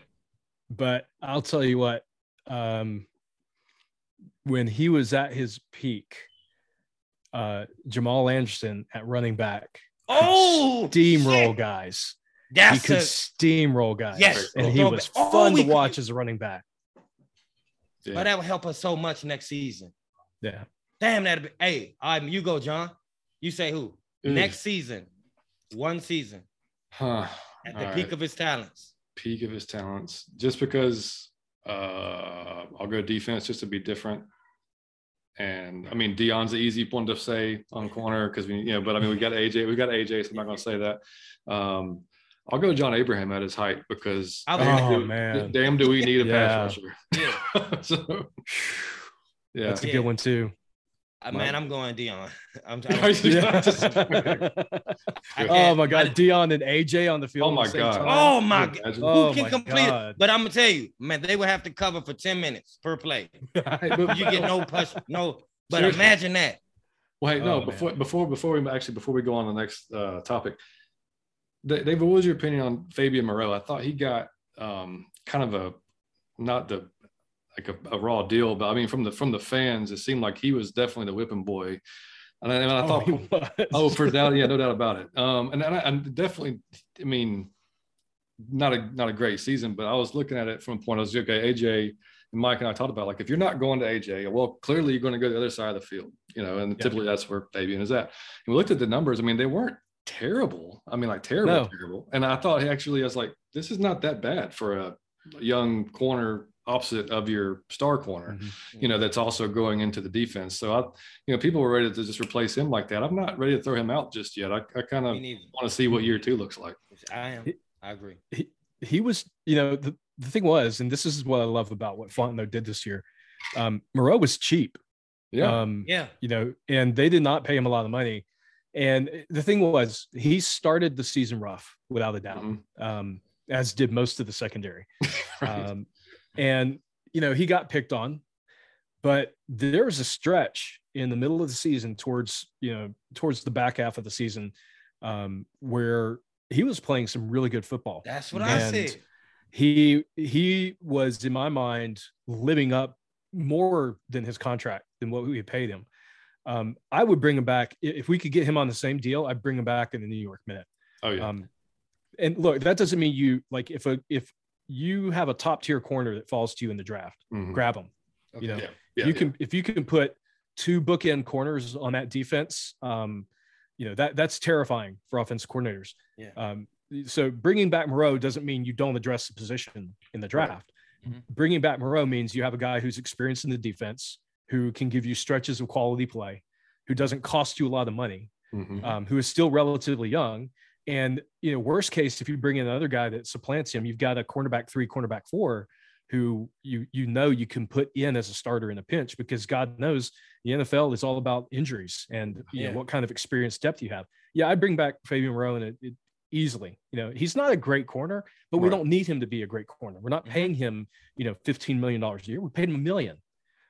But I'll tell you what. Um, when he was at his peak, uh, Jamal Anderson at running back. Oh, steamroll shit. guys. That's he could a, steamroll guys. Yes, and he was oh, fun to watch could, as a running back. Yeah. But that would help us so much next season. Yeah. Damn that. Be, hey, right, you go, John. You say who? Mm. Next season, one season. Huh. At the all peak right. of his talents. Peak of his talents. Just because uh I'll go defense just to be different. And I mean, Deion's the easy one to say on corner because we, you know, but I mean, we got AJ, we got AJ, so I'm not going to say that. Um, I'll go John Abraham at his height because oh, damn, man. damn, do we need a Yeah. pass rusher? Yeah. so, yeah. That's a good one too. Uh, man, I'm going Deion. I'm, I'm Yeah. I oh my God, I- Deion and AJ on the field. Oh at my the same God. time. Oh my Can you god. imagine? Oh Who can complete God. it? But I'm gonna tell you, man, they would have to cover for 10 minutes per play. You get no push, no. But Seriously. imagine that. Wait, no, Oh, before man. before before we actually before we go on the next uh, topic, Da- David, what was your opinion on Fabian Moreau? I thought he got um, kind of a not the like a, a raw deal, but I mean from the from the fans, it seemed like he was definitely the whipping boy. And I, and I Oh, thought, he was. oh, for doubt, yeah, no doubt about it. Um, and, and I, definitely, I mean, not a not a great season, but I was looking at it from a point. I was okay, AJ and Mike and I talked about like if you're not going to AJ, well, clearly you're going to go to the other side of the field, you know, and Yeah. typically that's where Fabian is at. And we looked at the numbers. I mean, they weren't terrible. I mean, like terrible, No. terrible. And I thought he actually I was like, this is not that bad for a young corner opposite of your star corner Mhm. you know, that's also going into the defense. So I, you know, people were ready to just replace him like that. I'm not ready to throw him out just yet. I, I kind of want to see what year two looks like. I am. I agree. he was, you know, the, the thing was, and this is what I love about what Fontenot did this year. Um, Moreau was cheap. Yeah. Um, Yeah. you know, and they did not pay him a lot of money. And the thing was, he started the season rough without a doubt, Mhm. um, as did most of the secondary. Right. Um, and you know, he got picked on, but there was a stretch in the middle of the season towards you know towards the back half of the season um, where he was playing some really good football. That's what I see. He he was in my mind living up more than his contract than what we had paid him. Um, I would bring him back if we could get him on the same deal. I'd bring him back in the New York minute. oh yeah. Um, and look, that doesn't mean you like if a if you have a top tier corner that falls to you in the draft, Mhm. grab him. You know, Yeah. Yeah, you yeah. can if you can put two bookend corners on that defense, um, you know that that's terrifying for offensive coordinators. Yeah. Um, so bringing back Moreau doesn't mean you don't address the position in the draft. Mhm. Bringing back Moreau means you have a guy who's experienced in the defense, who can give you stretches of quality play, who doesn't cost you a lot of money, Mhm. um, who is still relatively young. And you know, worst case, if you bring in another guy that supplants him, you've got a cornerback three, cornerback four, who you you know you can put in as a starter in a pinch because God knows the NFL is all about injuries and you Yeah. know what kind of experience depth you have. Yeah, I bring back Fabian Moreau and it, it easily. You know, he's not a great corner, but we don't need him to be a great corner. We're not Mhm. paying him, you know, fifteen million dollars a year. We paid him a 1000000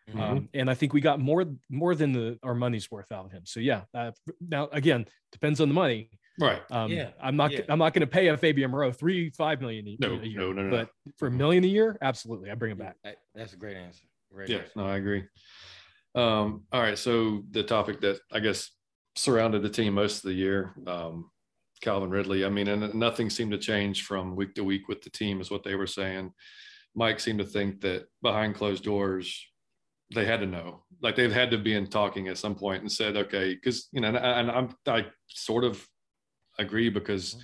Mhm. um, and I think we got more more than the our money's worth out of him. So yeah, uh, now again depends on the money. right. Um, Yeah, I'm not yeah. I'm not going to pay a Fabian Moreau three five million a, No, a year, no, no, no, no. but for a million a year, absolutely, I bring him back. That- That's a great answer. Great Yeah. answer. No, I agree. Um, all right. So the topic that I guess surrounded the team most of the year, um, Calvin Ridley. I mean, and nothing seemed to change from week to week with the team, is what they were saying. Mike seemed to think that behind closed doors, they had to know, like they've had to be in talking at some point and said, okay, because you know, and, I- and I'm I sort of agree because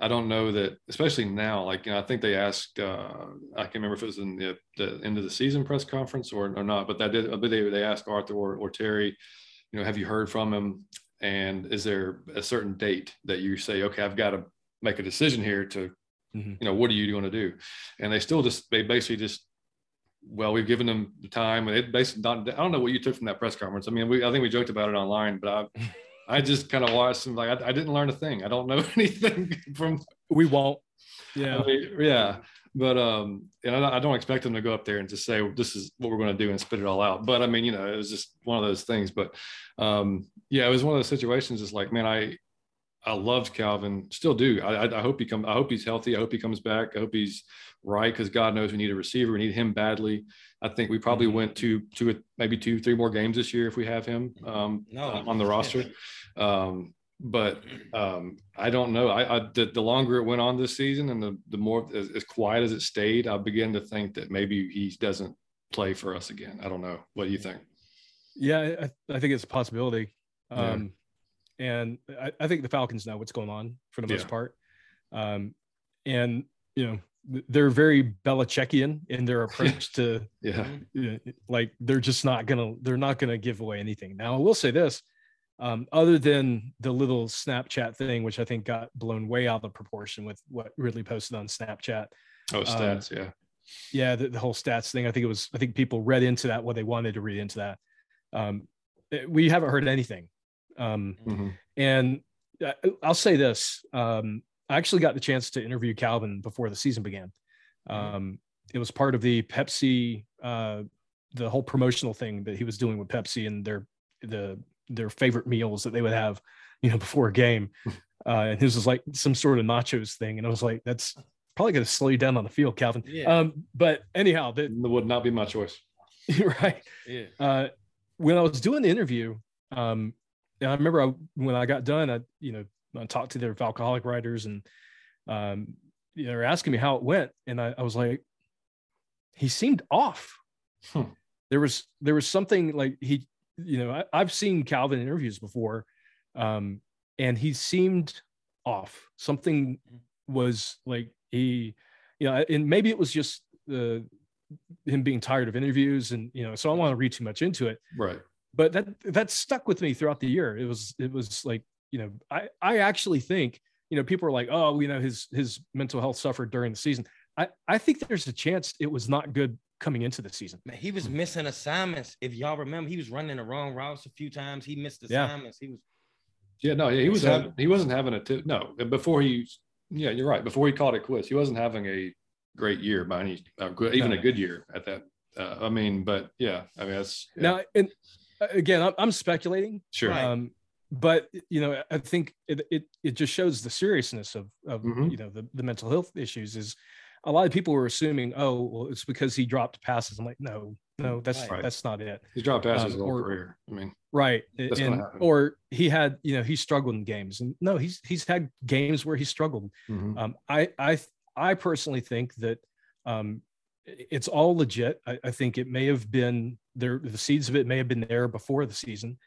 I don't know that, especially now. Like you know, I think they asked. Uh, I can't remember if it was in the, the end of the season press conference or, or not, but that did. But they they asked Arthur or, or Terry, you know, have you heard from him? And is there a certain date that you say, okay, I've got to make a decision here to, Mhm. you know, what are you going to do? And they still just they basically just. Well, we've given them the time, and it basically. Not, I don't know what you took from that press conference. I mean, we I think we joked about it online, but I, I just kind of watched and like I, I didn't learn a thing. I don't know anything from We won't. Yeah. I mean, yeah. But um, and I, I don't expect them to go up there and just say this is what we're going to do and spit it all out. But I mean, you know, it was just one of those things. But um, yeah, it was one of those situations. It's like, man, I I loved Calvin, still do. I, I, I hope he comes. I hope he's healthy. I hope he comes back. I hope he's right because God knows we need a receiver. We need him badly. I think we probably went to two, maybe two, three more games this year if we have him um, No. on the roster. Um, but um, I don't know. I, I the, the longer it went on this season and the the more as, as quiet as it stayed, I begin to think that maybe he doesn't play for us again. I don't know. What do you think? Yeah, I, I think it's a possibility. Yeah. Um, and I, I think the Falcons know what's going on for the most Yeah. part. Um, and you know, they're very Belichickian in their approach to yeah, like they're just not gonna they're not gonna give away anything. Now I will say this, um, other than the little Snapchat thing, which I think got blown way out of proportion with what Ridley posted on Snapchat. Oh, stats, um, yeah, yeah, the, the, whole stats thing. I think it was I think people read into that what they wanted to read into that. Um, we haven't heard anything, um, mm-hmm. and uh, I'll say this. Um, I actually got the chance to interview Calvin before the season began. Um, it was part of the Pepsi, uh, the whole promotional thing that he was doing with Pepsi and their the their favorite meals that they would have, you know, before a game. Uh, and this was like some sort of nachos thing, and I was like, that's probably going to slow you down on the field, Calvin. Yeah. Um, but anyhow, that would not be my choice. right. Yeah. Uh, when I was doing the interview, um, I remember I, when I got done, I you know I talked to their alcoholic writers and um, you know, they were asking me how it went, and I, I was like, he seemed off. Hmm. There was there was something like he, you know, I, have seen Calvin interviews before, um, and he seemed off. Something was like he, you know, and maybe it was just the him being tired of interviews, and you know, so I don't want to read too much into it. Right. But that that stuck with me throughout the year. It was it was like you know, I I actually think you know people are like, oh, you know, his his mental health suffered during the season. I I think there's a chance it was not good coming into the season. Man, he was missing assignments. If y'all remember, he was running the wrong routes a few times. He missed assignments. Yeah. He was. Yeah, no, he was so, having. He wasn't having a t- no before he. Yeah, you're right. Before he called it quits, he wasn't having a great year by any, uh, even a good year at that. Uh, I mean, but yeah, I mean that's yeah. now and again, I'm, I'm speculating. Sure. Um, but you know i think it it, it just shows the seriousness of of mm-hmm. you know the, the mental health issues is a lot of people were assuming oh well it's because he dropped passes i'm like no no that's right. that's not it he dropped passes um, or, career i mean right and, or he had you know he struggled in games and no he's he's had games where he struggled mm-hmm. um i i i personally think that um it's all legit I, I think it may have been there the seeds of it may have been there before the season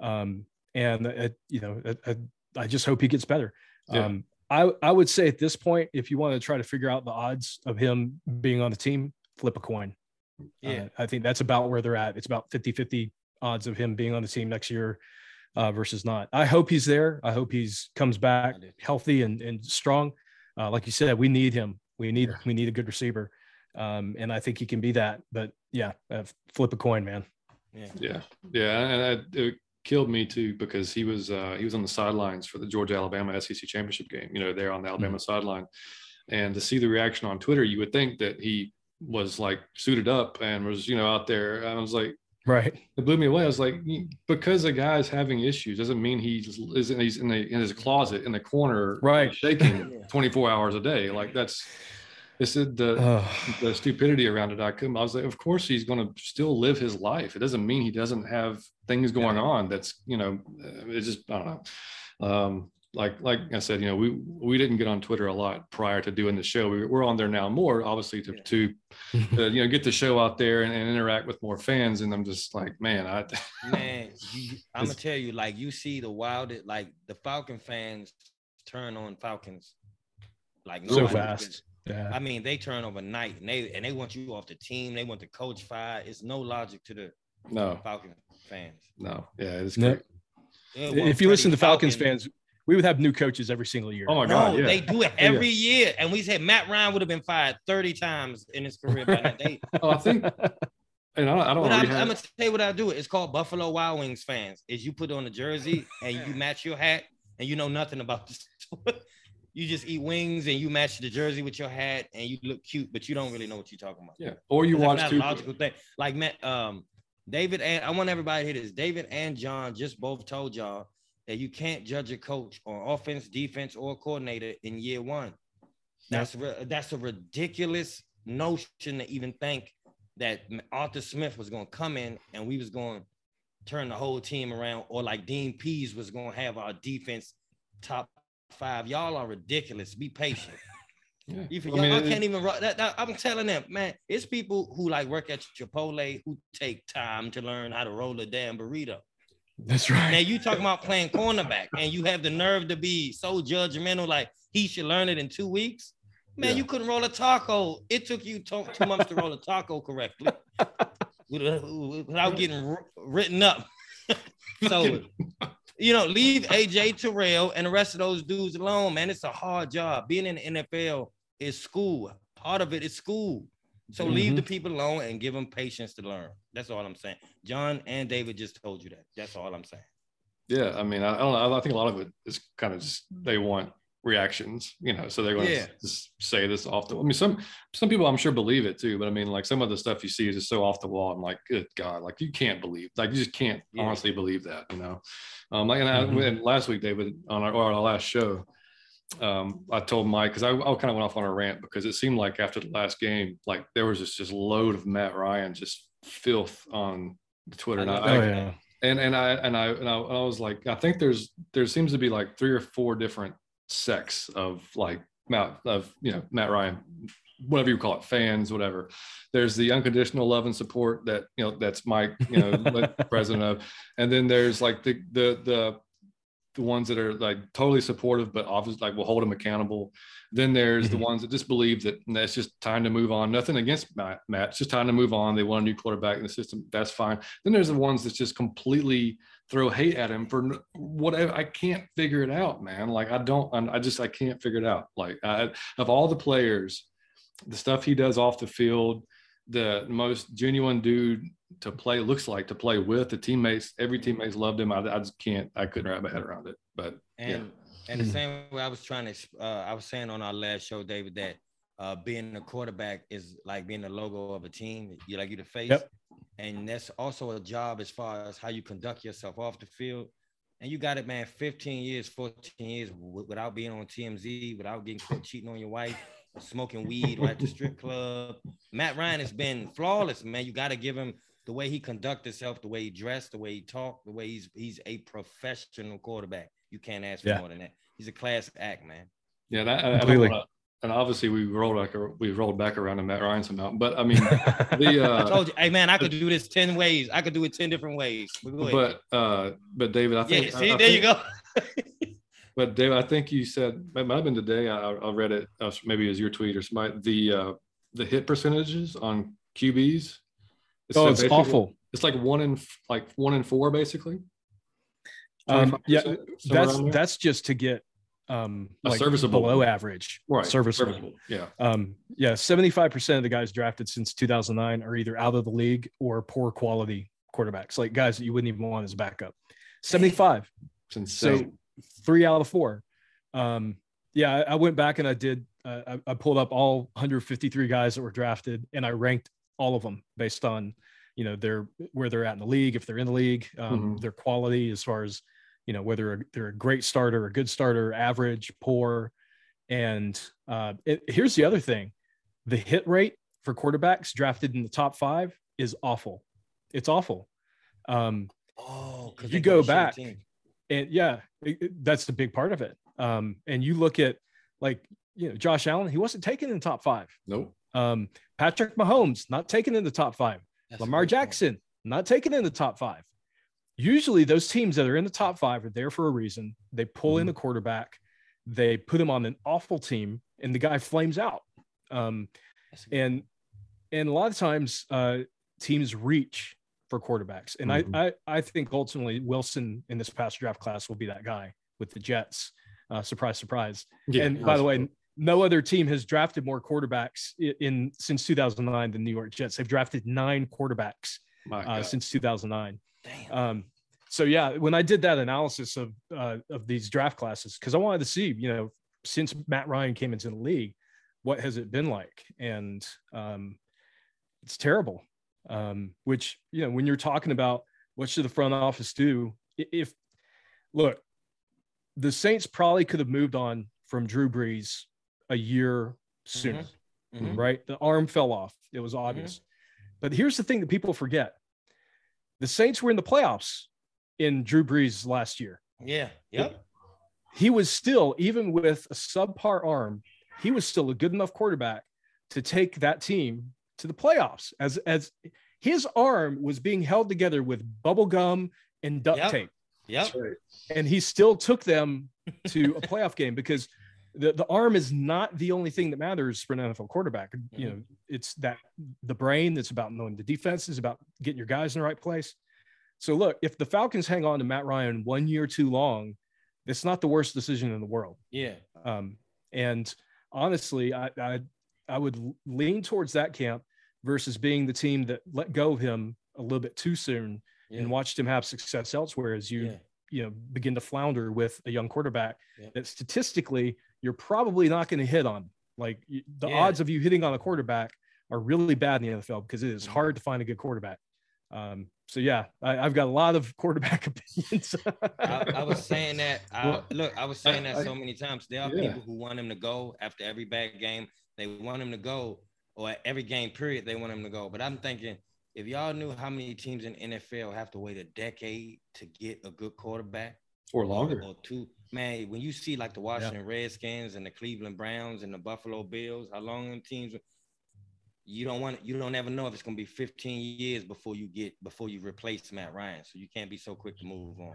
um and it, you know, it, I just hope he gets better. Yeah. Um, I I would say at this point, if you want to try to figure out the odds of him being on the team, flip a coin. Yeah, uh, I think that's about where they're at. It's about 50 50 odds of him being on the team next year uh, versus not. I hope he's there. I hope he's comes back healthy and, and strong. Uh, like you said, we need him. We need we need a good receiver, um, and I think he can be that. But yeah, uh, flip a coin, man. Yeah, yeah, yeah. And I, killed me too because he was uh, he was on the sidelines for the Georgia Alabama SEC championship game. You know, there on the Alabama mm-hmm. sideline, and to see the reaction on Twitter, you would think that he was like suited up and was you know out there. I was like, right. It blew me away. I was like, because a guy's having issues doesn't mean he's is in, he's in the in his closet in the corner, right, shaking twenty four hours a day. Like that's it's the the stupidity around it. I couldn't. I was like, of course he's going to still live his life. It doesn't mean he doesn't have things going yeah. on. That's you know, uh, it's just I don't know. Um, like like I said, you know, we we didn't get on Twitter a lot prior to doing the show. We, are on there now more, obviously, to yeah. to you know get the show out there and, and, interact with more fans. And I'm just like, man, I man, you, I'm gonna tell you, like you see the wild, like the Falcon fans turn on Falcons like so fast. Yeah. I mean, they turn overnight and they and they want you off the team. They want the coach fired. It's no logic to the no Falcon fans. No, yeah, it's great. Yeah, well, if you listen to Falcons Falcon, fans, we would have new coaches every single year. Oh my god, no, yeah. they do it every yeah. year. And we said Matt Ryan would have been fired 30 times in his career by that date. oh, I think and I don't, I don't I'm, I'm, gonna tell you what I do. It's called Buffalo Wild Wings fans. Is you put on a jersey and you match your hat and you know nothing about the sport you just eat wings and you match the jersey with your hat and you look cute, but you don't really know what you're talking about. Yeah. Or you watch two logical thing. Like Matt, um, David and I want everybody to hear this. David and John just both told y'all that you can't judge a coach on offense, defense, or coordinator in year one. That's re- that's a ridiculous notion to even think that Arthur Smith was going to come in and we was going to turn the whole team around, or like Dean Pees was going to have our defense top five. Y'all are ridiculous. Be patient. Yeah. You, I, mean, I can't even. That, that, I'm telling them, man. It's people who like work at Chipotle who take time to learn how to roll a damn burrito. That's right. Now you talking about playing cornerback, and you have the nerve to be so judgmental, like he should learn it in two weeks. Man, yeah. you couldn't roll a taco. It took you two, two months to roll a taco correctly without getting written up. so, you know, leave AJ Terrell and the rest of those dudes alone, man. It's a hard job. Being in the NFL is school. Part of it is school. So mm-hmm. leave the people alone and give them patience to learn. That's all I'm saying. John and David just told you that. That's all I'm saying. Yeah, I mean, I, I don't know. I think a lot of it is kind of just they want reactions, you know, so they're going yeah. to just say this off the. I mean, some some people I'm sure believe it too, but I mean, like some of the stuff you see is just so off the wall. I'm like, good God, like you can't believe, like you just can't yeah. honestly believe that, you know. Um, like and, I, mm-hmm. and last week, David, on our, our last show, um, I told Mike because I, I kind of went off on a rant because it seemed like after the last game, like there was this just load of Matt Ryan just filth on Twitter. And I, oh, yeah. and and I and I and I, I was like, I think there's there seems to be like three or four different sects of like Matt of you know Matt Ryan, whatever you call it, fans, whatever. There's the unconditional love and support that you know that's Mike, you know, president of, and then there's like the the the the ones that are like totally supportive, but obviously like will hold him accountable. Then there's mm-hmm. the ones that just believe that it's just time to move on. Nothing against Matt, Matt. It's just time to move on. They want a new quarterback in the system. That's fine. Then there's the ones that just completely throw hate at him for whatever. I can't figure it out, man. Like I don't. I just I can't figure it out. Like I, of all the players, the stuff he does off the field, the most genuine dude to play looks like to play with the teammates. Every teammates loved him. I, I just can't. I couldn't wrap my head around it. But and yeah. and the same way I was trying to. Uh, I was saying on our last show, David, that uh, being a quarterback is like being the logo of a team. You like you the face, yep. And that's also a job as far as how you conduct yourself off the field. And you got it, man. 15 years, 14 years w- without being on TMZ, without getting caught cheating on your wife smoking weed or at the strip club. Matt Ryan has been flawless, man. You got to give him the way he conduct himself, the way he dressed, the way he talked, the way he's he's a professional quarterback. You can't ask for yeah. more than that. He's a class act, man. Yeah, that, I, Completely. I and obviously we rolled back we rolled back around to Matt Ryan somehow. But I mean, the uh, I told you, hey man, I could do this ten ways. I could do it ten different ways. But uh, but David, I think yeah, see, I, I there think, you go. But Dave, I think you said it might have been today. I, I read it. Uh, maybe as your tweet or somebody. The uh, the hit percentages on QBs. It's oh, it's awful. It's like one in like one in four, basically. Um, yeah, that's that's just to get um a like serviceable below average, right? Serviceable. serviceable. Yeah. Um, yeah. Seventy five percent of the guys drafted since two thousand nine are either out of the league or poor quality quarterbacks, like guys that you wouldn't even want as backup. Seventy five. So three out of four. Um, yeah, I, I, went back and I did. Uh, I, I, pulled up all 153 guys that were drafted, and I ranked all of them based on, you know, their where they're at in the league, if they're in the league, um, mm-hmm. their quality as far as, you know, whether they're a great starter, a good starter, average, poor, and uh, it, here's the other thing: the hit rate for quarterbacks drafted in the top five is awful. It's awful. Um, oh, you go back and yeah, it, it, that's the big part of it. Um, and you look at like you know Josh Allen, he wasn't taken in the top five. Nope. Um, Patrick Mahomes not taken in the top five. That's Lamar Jackson point. not taken in the top five. Usually, those teams that are in the top five are there for a reason. They pull mm-hmm. in the quarterback, they put him on an awful team, and the guy flames out. Um, and and a lot of times, uh, teams reach for quarterbacks. And mm-hmm. I, I, I think ultimately Wilson in this past draft class will be that guy with the Jets. Uh, surprise, surprise. Yeah, and by the way, no other team has drafted more quarterbacks in, in, since 2009 than New York Jets. They've drafted nine quarterbacks uh, since 2009. Damn. Um, so yeah, when I did that analysis of uh, of these draft classes, because I wanted to see, you know, since Matt Ryan came into the league, what has it been like? And um, it's terrible um, which you know when you're talking about what should the front office do if look the saints probably could have moved on from drew brees a year sooner mm-hmm. Mm-hmm. right the arm fell off it was obvious. mm-hmm. but here's the thing that people forget the saints were in the playoffs in drew brees last year yeah yep he was still even with a subpar arm he was still a good enough quarterback to take that team to the playoffs as as his arm was being held together with bubble gum and duct yep. tape. Yep. And he still took them to a playoff game because the, the arm is not the only thing that matters for an NFL quarterback. Mm-hmm. You know, it's that the brain that's about knowing the defense is about getting your guys in the right place. So look, if the Falcons hang on to Matt Ryan one year too long, it's not the worst decision in the world. Yeah. Um, and honestly, I, I I would lean towards that camp versus being the team that let go of him a little bit too soon yeah. and watched him have success elsewhere as you yeah. you know begin to flounder with a young quarterback yeah. that statistically you're probably not going to hit on. Like the odds of you hitting on a quarterback are really bad in the NFL because it is mm-hmm. hard to find a good quarterback. Um, so yeah, I, have got a lot of quarterback opinions. I, I, was saying that. I, look, I was saying that so many times. There are yeah. people who want him to go after every bad game. They want him to go, or at every game period, they want him to go. But I'm thinking, if y'all knew how many teams in NFL have to wait a decade to get a good quarterback, or longer, or two, man. When you see like the Washington yeah. Redskins and the Cleveland Browns and the Buffalo Bills, how long them teams you don't want you don't ever know if it's going to be 15 years before you get before you replace Matt Ryan. So you can't be so quick to move on.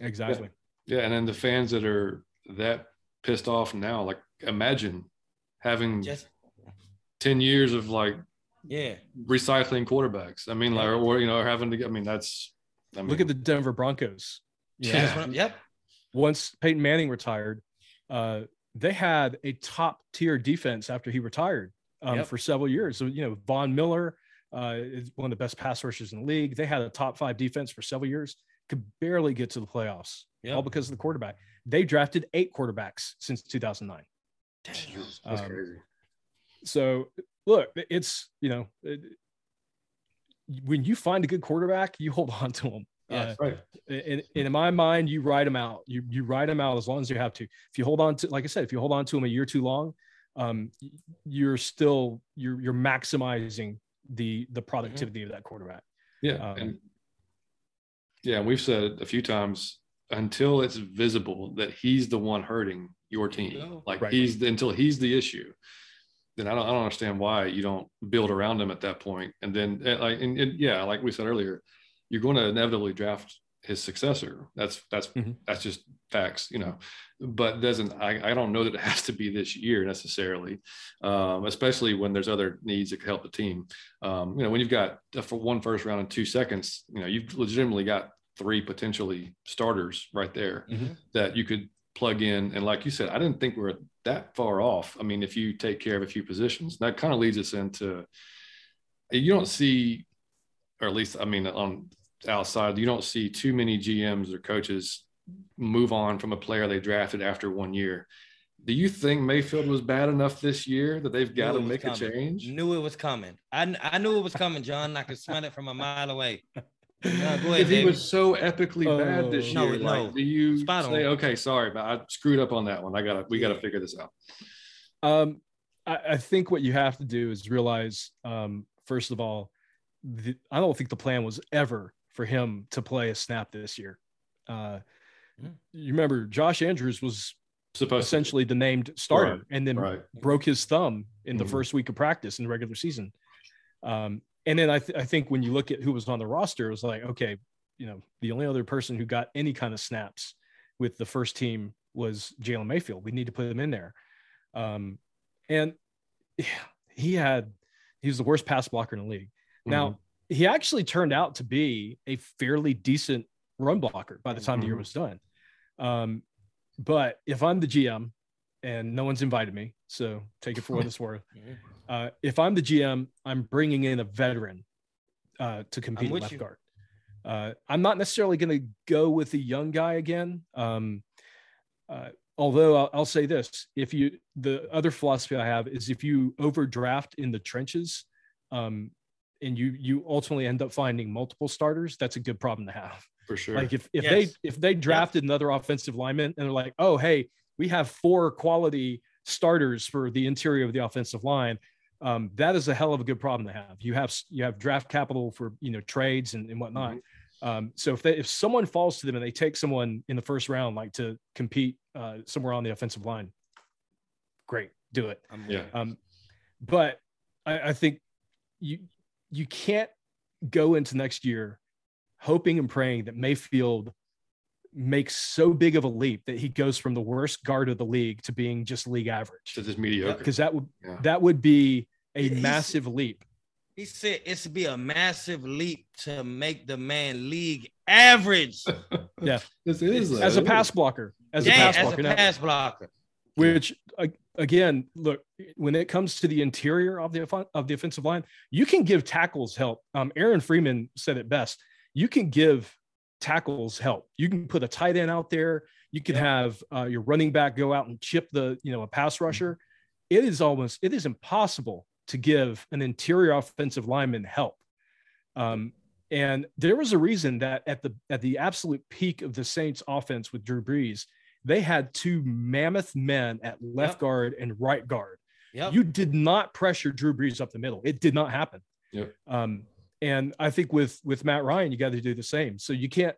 Exactly. Yeah, yeah and then the fans that are that pissed off now, like imagine having just 10 years of like yeah recycling quarterbacks. I mean, like or you know, having to get I mean, that's I mean, look at the Denver Broncos. Yeah. Yep. Once Peyton Manning retired, uh, they had a top tier defense after he retired um, yep. for several years. So, you know, Von Miller uh, is one of the best pass rushers in the league. They had a top five defense for several years, could barely get to the playoffs, yep. all because of the quarterback. They drafted eight quarterbacks since 2009. That's um, crazy. So, look, it's, you know, it, when you find a good quarterback, you hold on to them. Yeah, uh, right. And, in my mind, you write them out. You you ride them out as long as you have to. If you hold on to, like I said, if you hold on to them a year too long, um, you're still you're you're maximizing the the productivity mm-hmm. of that quarterback. Yeah, um, and yeah, we've said a few times until it's visible that he's the one hurting your team, like right. he's the, until he's the issue. Then I don't, I don't understand why you don't build around him at that point. And then, like, and, and yeah, like we said earlier, you're going to inevitably draft his successor. That's that's mm-hmm. that's just facts, you know. But doesn't I, I don't know that it has to be this year necessarily, um, especially when there's other needs that could help the team. Um, you know, when you've got for one first round and two seconds, you know, you've legitimately got three potentially starters right there mm-hmm. that you could plug in. And like you said, I didn't think we are that far off. I mean, if you take care of a few positions, that kind of leads us into you don't see, or at least I mean on outside, you don't see too many GMs or coaches move on from a player they drafted after one year. Do you think Mayfield was bad enough this year that they've got to make coming. a change? Knew it was coming. I, I knew it was coming, John. I could smell it from a mile away. No, go ahead, he was so epically oh, bad this year. No, like, no. Do you Spot say, on. okay, sorry, but I screwed up on that one. I gotta, we gotta figure this out. Um, I, I think what you have to do is realize, um, first of all, the, I don't think the plan was ever for him to play a snap this year. Uh, mm. You remember Josh Andrews was Supposed essentially the named starter right. and then right. broke his thumb in the mm. first week of practice in the regular season. Um, and then I, th- I think when you look at who was on the roster, it was like, okay, you know, the only other person who got any kind of snaps with the first team was Jalen Mayfield. We need to put him in there. Um, and he had, he was the worst pass blocker in the league. Mm-hmm. Now, he actually turned out to be a fairly decent run blocker by the time mm-hmm. the year mm-hmm. was done. Um, but if I'm the GM and no one's invited me, so take it for what it's worth. Uh, if I'm the GM, I'm bringing in a veteran uh, to compete left you. guard. Uh, I'm not necessarily going to go with the young guy again. Um, uh, although I'll, I'll, say this: if you, the other philosophy I have is if you overdraft in the trenches, um, and you you ultimately end up finding multiple starters, that's a good problem to have. For sure. Like if if yes. they if they drafted another offensive lineman and they're like, oh hey, we have four quality starters for the interior of the offensive line. Um, that is a hell of a good problem to have. You have you have draft capital for you know trades and, and whatnot. Mm-hmm. Um, so if they, if someone falls to them and they take someone in the first round like to compete uh, somewhere on the offensive line, great, do it. yeah. Um, but I, I think you you can't go into next year hoping and praying that Mayfield makes so big of a leap that he goes from the worst guard of the league to being just league average. To just mediocre. Because that would yeah. that would be a He's, massive leap. He said it's to be a massive leap to make the man league average. yeah, this is as a pass blocker. As yeah, a pass as blocker. A pass blocker. Which uh, again, look when it comes to the interior of the of the offensive line, you can give tackles help. Um, Aaron Freeman said it best. You can give tackles help. You can put a tight end out there. You can have uh, your running back go out and chip the you know a pass mm-hmm. rusher. It is almost it is impossible to give an interior offensive lineman help. Um, and there was a reason that at the at the absolute peak of the Saints offense with Drew Brees, they had two mammoth men at left yep. guard and right guard. Yep. You did not pressure Drew Brees up the middle. It did not happen. Yep. Um, and I think with with Matt Ryan, you got to do the same. So you can't.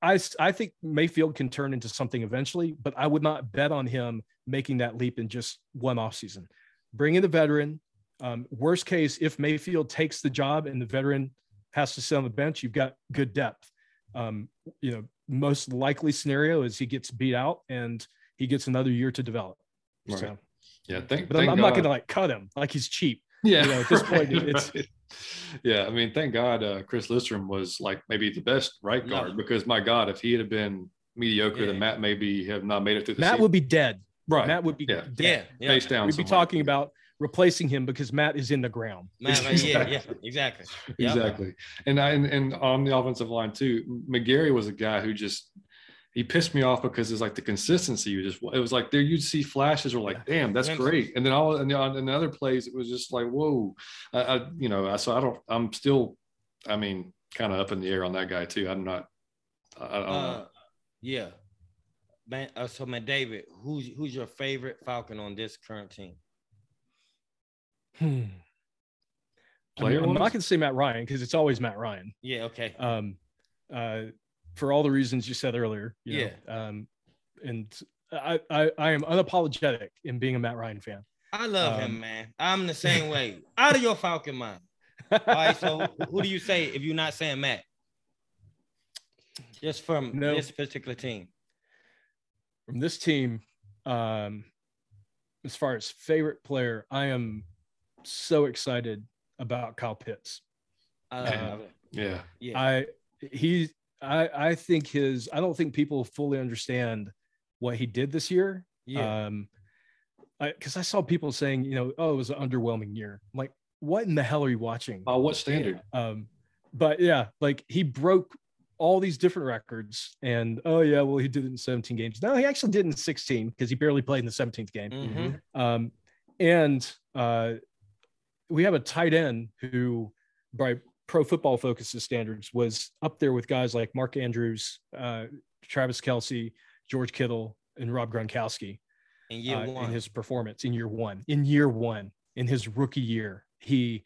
I I think Mayfield can turn into something eventually, but I would not bet on him making that leap in just one off season. Bring in the veteran. Um, worst case, if Mayfield takes the job and the veteran has to sit on the bench, you've got good depth. Um, you know, most likely scenario is he gets beat out and he gets another year to develop. Right. So, yeah, thank, but thank I'm, I'm not going to like cut him like he's cheap. Yeah, you know, at this point, it's right. yeah. I mean, thank God uh, Chris Lindstrom was like maybe the best right guard because my God, if he had been mediocre, yeah. then Matt maybe have not made it through the. Matt season. would be dead. Right. Matt would be yeah. dead. Yeah. Face down. We'd be talking about replacing him because Matt is in the ground. Matt, yeah, yeah, exactly. Exactly. And I and, and on the offensive line too, McGary was a guy who just he pissed me off because it's like the consistency. You just it was like there you'd see flashes were like, damn, that's great. And then all and on in other plays, it was just like, whoa. I, I you know, so I don't I'm still, I mean, kind of up in the air on that guy too. I'm not I, I don't uh, know. Yeah. Man, uh, so man, David, who's who's your favorite Falcon on this current team? Hmm. Player I am not going to say Matt Ryan because it's always Matt Ryan. Yeah. Okay. Um, uh, for all the reasons you said earlier. You yeah. Know, um, and I, I, I am unapologetic in being a Matt Ryan fan. I love um, him, man. I'm the same way. Out of your Falcon mind. All right. So who do you say if you're not saying Matt? Just from no, this particular team. From this team, um, as far as favorite player, I am so excited about Kyle Pitts. Uh, yeah. Yeah. I he I I think his I don't think people fully understand what he did this year. Yeah. Um because I, I, saw people saying, you know, oh, it was an underwhelming year. I'm like, what in the hell are you watching? Oh, what standard? Um, but yeah, like he broke all these different records, and oh yeah, well he did it in 17 games. No, he actually did in 16 because he barely played in the 17th game. Mm-hmm. Um, and uh, we have a tight end who, by pro football focuses standards, was up there with guys like Mark Andrews, uh, Travis Kelce, George Kittle, and Rob Gronkowski. In year uh, one. In his performance in year one. In year one, in his rookie year, he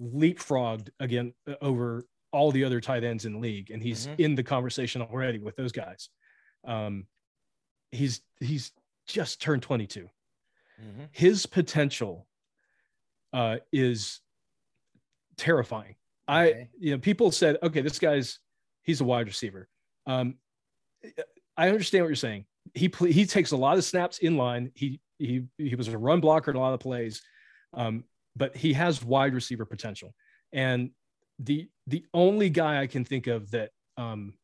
leapfrogged again uh, over all the other tight ends in the league, and he's mm-hmm. in the conversation already with those guys. Um, he's he's just turned 22. Mm-hmm. His potential uh, is terrifying. Okay. I, you know, people said, okay, this guy's he's a wide receiver. Um, I understand what you're saying. He he takes a lot of snaps in line. He he he was a run blocker in a lot of plays, um, but he has wide receiver potential. And the the only guy I can think of that um,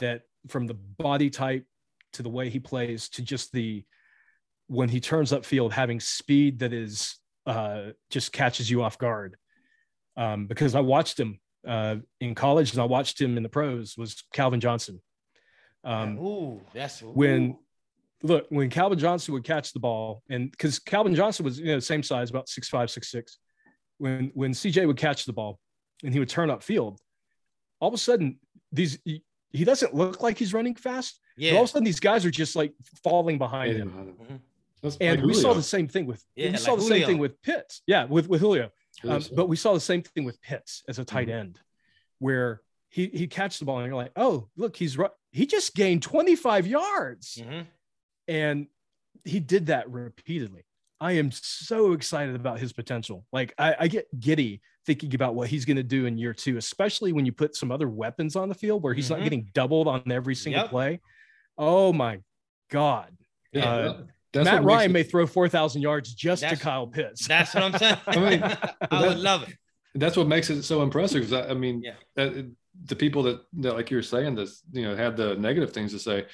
that from the body type to the way he plays to just the when he turns up field having speed that is uh, just catches you off guard. Um, because I watched him uh, in college and I watched him in the pros was Calvin Johnson. Um, ooh, that's ooh. when look when Calvin Johnson would catch the ball, and because Calvin Johnson was you know same size, about six five, six six. When when CJ would catch the ball and he would turn up field, all of a sudden these he, he doesn't look like he's running fast. Yeah. all of a sudden these guys are just like falling behind yeah. him. Mm-hmm. That's and like we saw the same thing with yeah, we saw the Julio. same thing with Pitts. Yeah, with with Julio. Um, but we saw the same thing with Pitts as a tight mm-hmm. end, where he he catches the ball and you're like, oh look, he's he just gained 25 yards, mm-hmm. and he did that repeatedly. I am so excited about his potential. Like I, I get giddy thinking about what he's going to do in year two, especially when you put some other weapons on the field where he's mm-hmm. not getting doubled on every single yep. play. Oh my God. Yeah, uh, Matt Ryan it, may throw 4,000 yards just to Kyle Pitts. That's what I'm saying. I mean, I would love it. That's what makes it so impressive. Because I, I, mean, yeah. that, the people that, that, like you were saying, this, you know, had the negative things to say,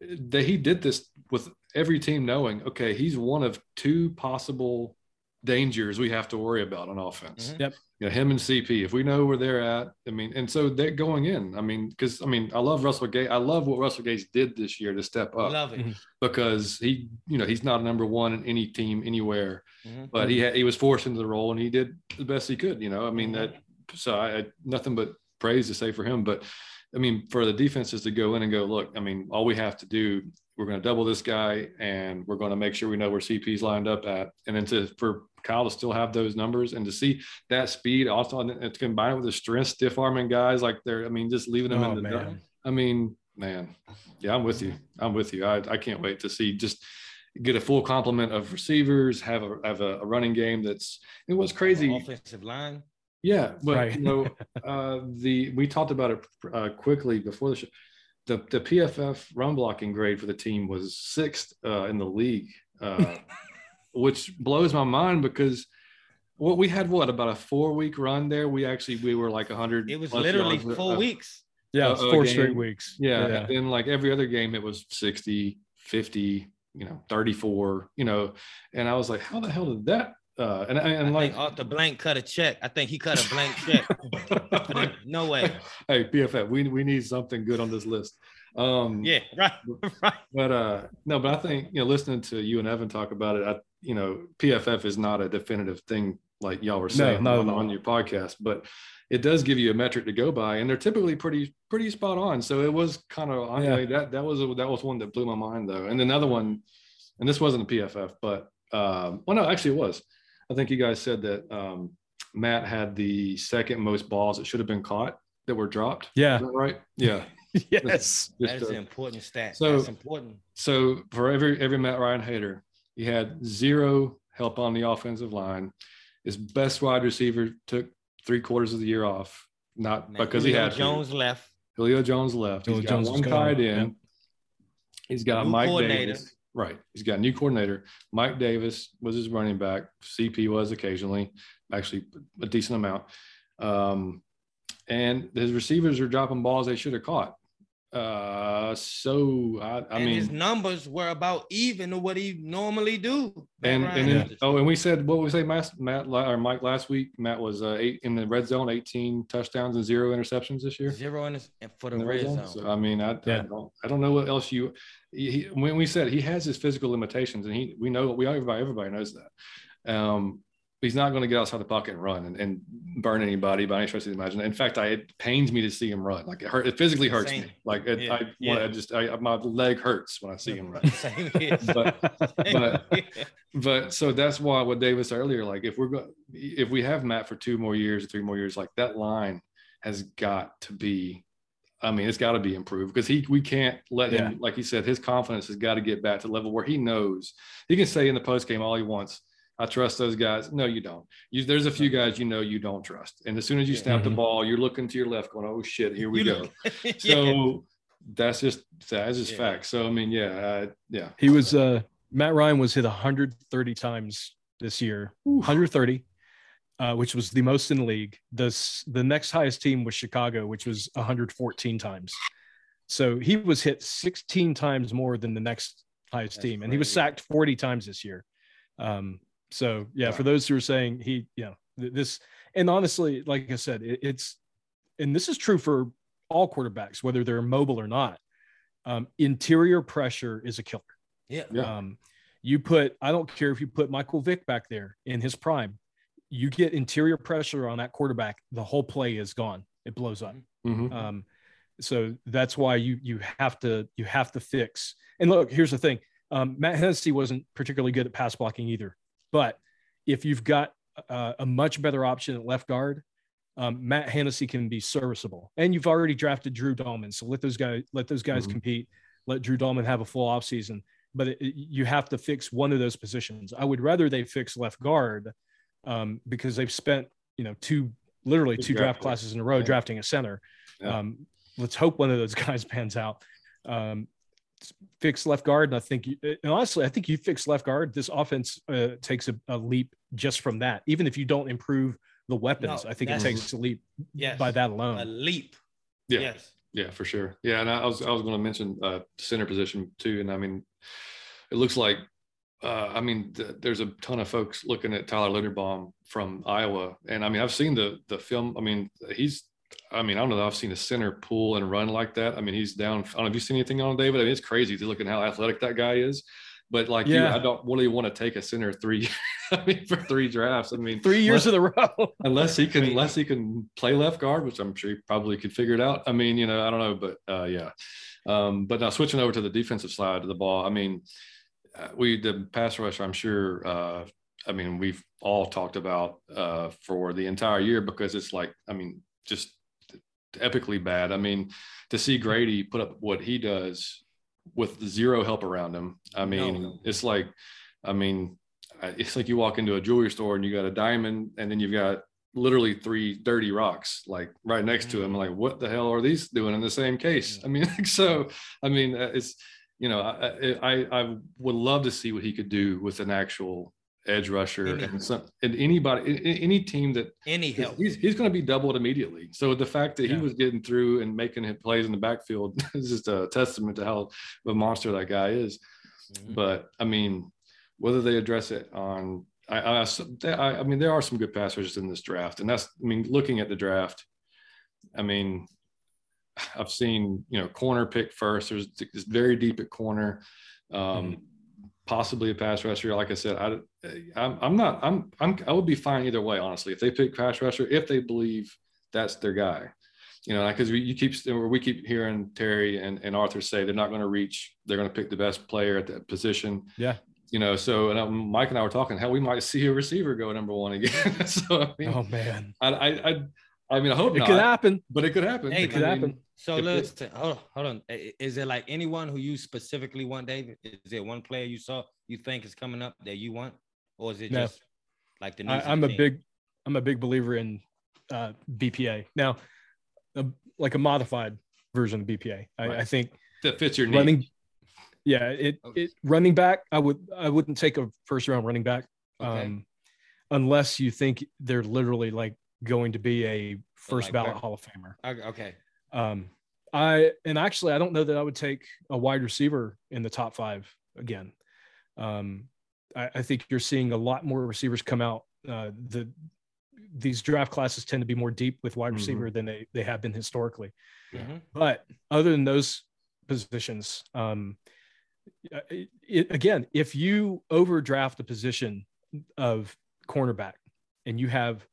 that he did this with every team knowing, okay, he's one of two possible dangers we have to worry about on offense. Mm-hmm. Yep. You know, him and CP, if we know where they're at, I mean, and so they're going in. I mean, because I mean, I love Russell Gage. I love what Russell Gage did this year to step up. Love it. Mm-hmm. Because he, you know, he's not a number one in any team anywhere, mm-hmm. but he had, he was forced into the role and he did the best he could. You know, I mean mm-hmm. that. So I, I nothing but praise to say for him. But I mean, for the defenses to go in and go, look, I mean, all we have to do, we're going to double this guy and we're going to make sure we know where CP's lined up at. And then to, for Kyle to still have those numbers and to see that speed also it's combined with the strength, stiff arming guys like they're, I mean, just leaving them oh, in the, man. I mean, man, yeah, I'm with you. I'm with you. I, I can't wait to see just get a full complement of receivers, have a, have a, a running game that's, it was crazy. Offensive line. Yeah, but right. you know, uh, the we talked about it uh, quickly before the show. The the PFF run blocking grade for the team was sixth uh, in the league, uh, which blows my mind because what we had what about a four week run there. We actually we were like hundred. It was literally four weeks. Yeah, four straight weeks. Yeah, yeah. and then like every other game, it was 60, 50, you know, 34, you know, and I was like, how the hell did that uh, and and I like off the blank cut a check. I think he cut a blank check. no way. Hey, PFF, we we need something good on this list. Um, yeah, right, right. But uh, no, but I think you know, listening to you and Evan talk about it, I you know, PFF is not a definitive thing like y'all were saying no, no, on, on your podcast, but it does give you a metric to go by, and they're typically pretty pretty spot on. So it was kind of yeah. that that was a, that was one that blew my mind though, and another one, and this wasn't a PFF, but um, well, no, actually it was I think you guys said that um, Matt had the second most balls that should have been caught that were dropped. Yeah. right? Yeah. yes. Just, that is an important stat. So That's important. So for every every Matt Ryan hater, he had zero help on the offensive line. His best wide receiver took three quarters of the year off, not Man, because Julio he had Jones to. left. Julio Jones left. Julio He's got Jones one tied in. Yeah. He's got New Mike Davis. Right. He's got a new coordinator. Mike Davis was his running back. CP was occasionally, actually a decent amount. Um, and his receivers are dropping balls they should have caught. Uh, so I, I mean, his numbers were about even to what he normally do. And and then, oh, and we said what we say, Matt, Matt or Mike last week. Matt was uh, eight in the red zone, eighteen touchdowns and zero interceptions this year. Zero in for the, the red, zone. zone. So, I mean, I, yeah. I, don't I don't know what else you. He, when we said he has his physical limitations, and he we know we everybody everybody knows that. Um, he's not going to get outside the pocket and run and, and burn anybody by any stretch of the imagination. In fact, I, it pains me to see him run. Like it, hurt, it physically hurts Same. me. Like it, yeah. I, yeah. I just, I, my leg hurts when I see him run. but, but, but so that's why what Davis earlier, like if we're going, if we have Matt for two more years, or three more years, like that line has got to be I mean, it's got to be improved because he we can't let him, like he said, his confidence has got to get back to the level where he knows he can say in the post game all he wants. I trust those guys. No, you don't. You, there's a few guys you know you don't trust, and as soon as you snap mm-hmm. the ball, you're looking to your left, going, "Oh shit, here we go." yeah. So that's just that's just yeah. fact. So I mean, yeah, uh, yeah. He was uh, Matt Ryan was hit 130 times this year, 130, uh, which was the most in the league. The the next highest team was Chicago, which was 114 times. So he was hit 16 times more than the next highest that's team, and he was sacked 40 times this year. Um, so yeah, yeah, for those who are saying he, you know, this, and honestly, like I said, it, it's, and this is true for all quarterbacks, whether they're mobile or not. Um, interior pressure is a killer. Yeah. Um, you put, I don't care if you put Michael Vick back there in his prime, you get interior pressure on that quarterback, the whole play is gone. It blows up. Mm-hmm. Um, so that's why you you have to you have to fix. And look, here's the thing: um, Matt Hennessy wasn't particularly good at pass blocking either. But if you've got uh, a much better option at left guard, um, Matt Hennessy can be serviceable. And you've already drafted Drew Dalman, so let those guys let those guys mm-hmm. compete. Let Drew Dalman have a full offseason. but it, you have to fix one of those positions. I would rather they fix left guard um, because they've spent you know two literally two draft, classes in a row yeah. drafting a center. Yeah. Um, let's hope one of those guys pans out. Um, fix left guard, and I think you, and honestly, I think you fix left guard. This offense uh, takes a, a, leap just from that. Even if you don't improve the weapons, no, I think it takes a leap yes, by that alone. A leap. Yeah. Yes. Yeah, for sure. Yeah, and I was I was going to mention uh, center position too, and I mean, it looks like uh, I mean, th- there's a ton of folks looking at Tyler Linderbaum from Iowa, and I mean, I've seen the the film. I mean, he's, I mean, I don't know. I've seen a center pull and run like that. I mean, he's down. I don't know if you seen anything on David. I mean, it's crazy to look at how athletic that guy is. But like yeah. you, I don't really want to take a center three. I mean, for three drafts. I mean, three years in a row. unless he can, unless he can play left guard, which I'm sure he probably could figure it out. I mean, you know, I don't know, but uh, yeah. Um, but now switching over to the defensive side of the ball, I mean uh, we the pass rush. I'm sure. Uh, I mean, we've all talked about uh, for the entire year because it's like, I mean, just epically bad. I mean, to see Grady put up what he does with zero help around him. I mean, no. it's like, I mean, it's like you walk into a jewelry store and you got a diamond, and then you've got literally three dirty rocks like right next to him. Like, what the hell are these doing in the same case? I mean, so I mean, uh, it's you know, I, I, I would love to see what he could do with an actual edge rusher any, and some and anybody any team that any help he's, he's going to be doubled immediately so the fact that yeah. he was getting through and making plays in the backfield is just a testament to how a monster that guy is mm-hmm. but i mean whether they address it on I, I, I mean there are some good passers in this draft and that's i mean looking at the draft i mean I've seen you know corner pick first. There's it's very deep at corner, um, mm-hmm. Possibly a pass rusher. Like I said, I I'm, I'm not I'm I'm I would be fine either way. Honestly, if they pick pass rusher, if they believe that's their guy, you know, because we you keep we keep hearing Terry and, and Arthur say they're not going to reach. They're going to pick the best player at that position. Yeah. You know, so and um, Mike and I were talking hell, we might see a receiver go number one again. so I mean, oh man, I I I, I mean I hope it not, could happen, but it could happen. Hey, it could happen. So listen, hold on, hold on. Is it like anyone who you specifically want, David? Is it one player you saw you think is coming up that you want, or is it no. just like the? New I, am a big, I'm a big believer in uh, BPA. Now, a, like a modified version of BPA. I, right. I think that fits your running. Yeah, it okay. it running back. I would I wouldn't take a first round running back, okay. um, unless you think they're literally like going to be a first like ballot Hall of Famer. Okay. Um, I and actually I don't know that I would take a wide receiver in the top five again. Um, I, I think you're seeing a lot more receivers come out. Uh, the these draft classes tend to be more deep with wide mm-hmm. receiver mm-hmm. than they they have been historically. Mm-hmm. But other than those positions, um, it, it, again, if you overdraft a position of cornerback and you have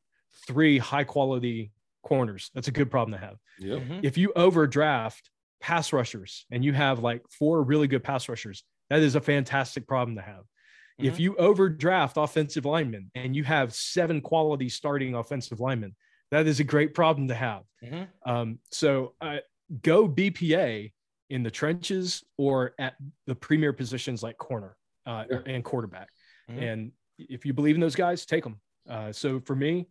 three high quality corners. That's a good problem to have. Yep. Mm-hmm. If you overdraft pass rushers and you have like four really good pass rushers, that is a fantastic problem to have. Mm-hmm. If you overdraft offensive linemen and you have seven quality starting offensive linemen, that is a great problem to have. Mm-hmm. Um, so uh, go BPA in the trenches or at the premier positions like corner uh, yeah. and quarterback. Mm-hmm. And if you believe in those guys, take them. Uh, so for me,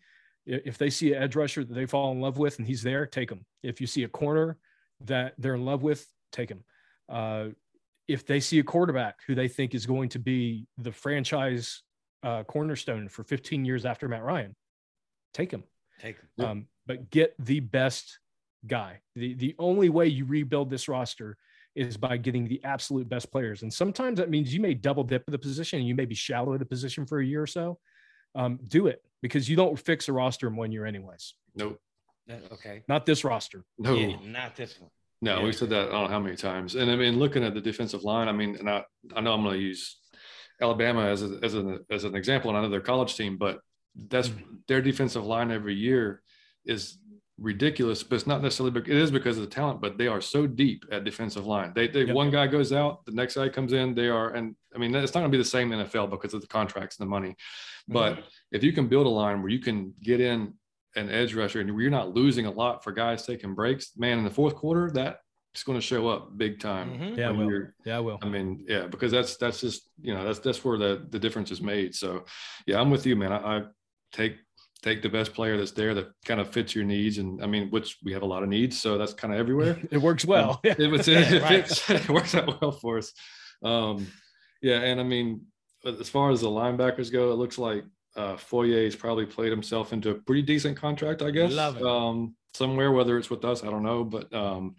if they see an edge rusher that they fall in love with and he's there, take him. If you see a corner that they're in love with, take him. Uh, if they see a quarterback who they think is going to be the franchise uh, cornerstone for 15 years after Matt Ryan, take him. Take him. Um, but get the best guy. The, the only way you rebuild this roster is by getting the absolute best players. And sometimes that means you may double dip the position and you may be shallow at a position for a year or so um, do it because you don't fix a roster in one year anyways. Nope. Okay. Not this roster. No. Yeah, not this one. No, yeah. we said that I don't know how many times. And I mean, looking at the defensive line, I mean, and I, I know I'm going to use Alabama as, a, as, an, as an example, and I know their college team, but that's mm-hmm. their defensive line every year is ridiculous, but it's not necessarily, because it is because of the talent, but they are so deep at defensive line. They, they yep. one guy goes out, the next guy comes in, they are, and I mean, it's not going to be the same NFL because of the contracts and the money. But mm-hmm. if you can build a line where you can get in an edge rusher and you're not losing a lot for guys taking breaks, man, in the fourth quarter, that it's going to show up big time. Mm-hmm. Yeah, will. Yeah, I will. I mean, yeah, because that's that's just you know that's that's where the the difference is made. So, yeah, I'm with you, man. I, I take take the best player that's there that kind of fits your needs, and I mean, which we have a lot of needs, so that's kind of everywhere. it works well. Um, it, it, it, fits, it works out well for us. Um, yeah, and I mean, as far as the linebackers go, it looks like uh, Foye's probably played himself into a pretty decent contract, I guess. Love it. Um, somewhere, whether it's with us, I don't know, but um,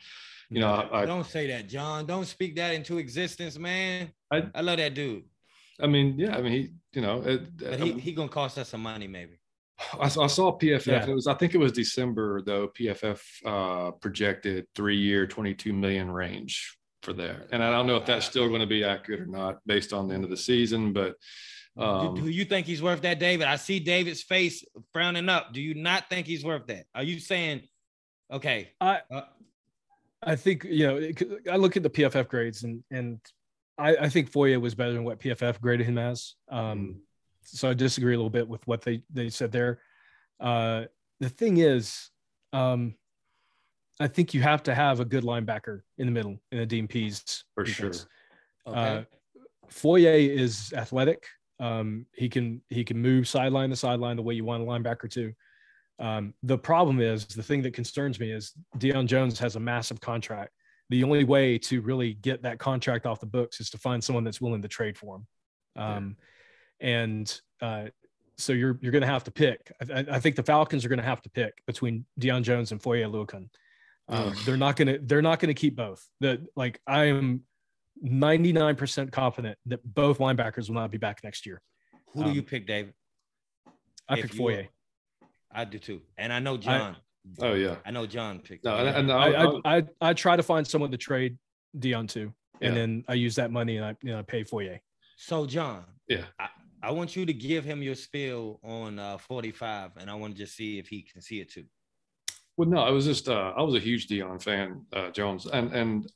you know, I, don't say that, John. Don't speak that into existence, man. I, I love that dude. I mean, yeah, I mean, he, you know, it, he, he gonna cost us some money, maybe. I, I saw PFF. Yeah. It was, I think it was December though. PFF uh, projected three year, twenty two million range for there, and I don't know if that's still going to be accurate or not based on the end of the season, but. Um, do, do, you think he's worth that, David? I see David's face frowning up. Do you not think he's worth that? Are you saying, okay? I uh, I think you know I look at the PFF grades and and I, I think Foye was better than what PFF graded him as. Um, so I disagree a little bit with what they they said there. Uh, the thing is, um, I think you have to have a good linebacker in the middle in the DMPs Pees for defense. sure. Okay. Uh, Foye is athletic. Um, he can he can move sideline to sideline the way you want a linebacker to. Um, the problem is the thing that concerns me is Deion Jones has a massive contract. The only way to really get that contract off the books is to find someone that's willing to trade for him. Um, yeah. And uh, so you're you're going to have to pick. I, I, think the Falcons are going to have to pick between Deion Jones and Foye Oluokun. Um, they're not going to they're not going to keep both. That like I am 99% confident that both linebackers will not be back next year. Who do you um, pick, David? I pick Foye. I do too, and I know John. I, oh yeah, I know John picked. No, and, and I, I, I, I try to find someone to trade Deion to, and yeah. then I use that money and I you know pay Foye. So John, yeah, I, I want you to give him your spill on uh, 45, and I want to just see if he can see it too. Well, no, I was just uh, I was a huge Deion fan, uh, Jones, and and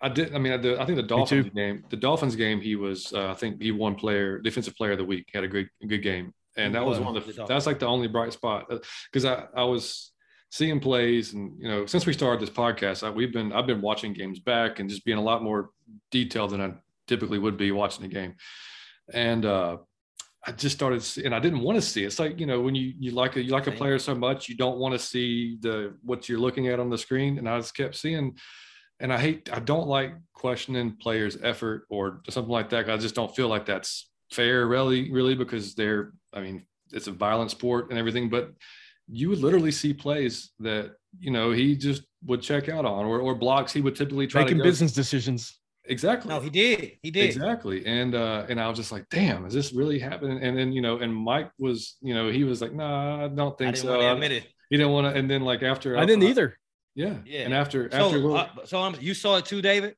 I did. I mean, I, did, I think the Dolphins game, the Dolphins game, he was uh, I think he won player defensive player of the week. He had a great good game, and that was one of the that's like the only bright spot because uh, I I was seeing plays and you know since we started this podcast I, we've been I've been watching games back and just being a lot more detailed than I typically would be watching a game and uh I just started and I didn't want to see it's like you know when you you like a you like a player so much you don't want to see the what you're looking at on the screen. And I just kept seeing and I hate I don't like questioning players effort or something like that. I just don't feel like that's fair really really because they're i mean it's a violent sport and everything but you would literally see plays that you know he just would check out on or, or blocks he would typically try making business decisions exactly. No he did. He did. Exactly. And uh and i was just like damn is this really happening? And then you know and mike was you know he was like no nah, i don't think I so. admit it. he didn't want to and then like after i, didn't either. Yeah. Yeah. And after so, after uh, so um, you saw it too david?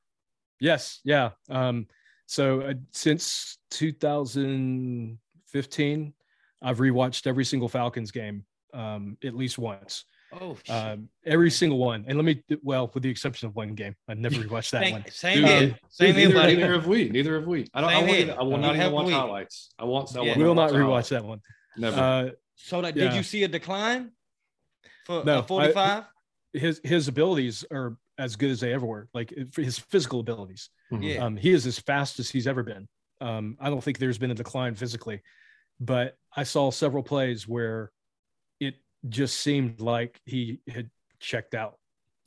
Yes. Yeah. Um so uh, since 2015, I've rewatched every single Falcons game um, at least once. Oh, um, every single one. And let me, well, with the exception of one game, I've never watched that one. Same here. Same here, buddy. Neither have we. Neither have we. I don't. I, want, I will not even watch we. highlights. I want. I yeah. We will not rewatch highlights. that one. Never. Uh, so that, yeah. did you see a decline for no, 45? his his abilities are as good as they ever were. Like his physical abilities. Mm-hmm. Yeah. Um, he is as fast as he's ever been. Um, I don't think there's been a decline physically, but I saw several plays where it just seemed like he had checked out.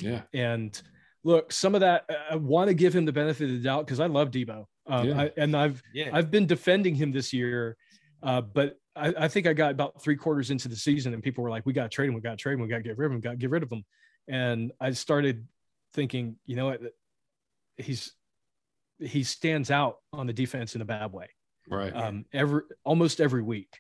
Yeah. And look, some of that I want to give him the benefit of the doubt because I love Debo, Um, yeah. I, and I've yeah. I've been defending him this year, uh, but I, I, think I got about three quarters into the season, and people were like, "We got to trade him. We got to trade him. We got to get rid of him. Got to get rid of him." And I started thinking, you know what? He's he stands out on the defense in a bad way. Right. Um, every almost every week.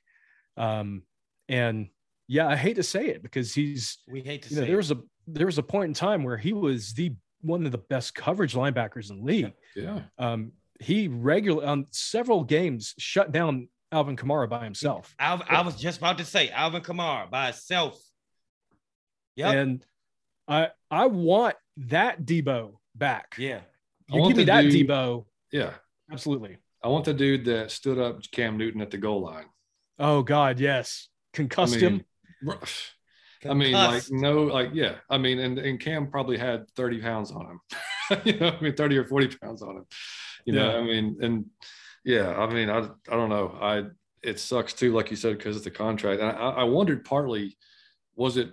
Um, and yeah, I hate to say it because he's we hate to you know, say there was a there was a point in time where he was the one of the best coverage linebackers in the league. Yeah. Um, he regularly on several games shut down Alvin Kamara by himself. Alvin, I was just about to say Alvin Kamara by himself. Yeah. And I I want that Debo back. Yeah. You give me that dude, Debo. Yeah, absolutely. I want the dude that stood up Cam Newton at the goal line. Oh God, yes, concussed I mean, him. I mean, like no, like yeah. I mean, and, and Cam probably had 30 pounds on him. you know, I mean, 30 or 40 pounds on him. You know, I mean, and yeah, I mean, I I don't know. I it sucks too, like you said, because it's the contract. And I, I wondered partly, was it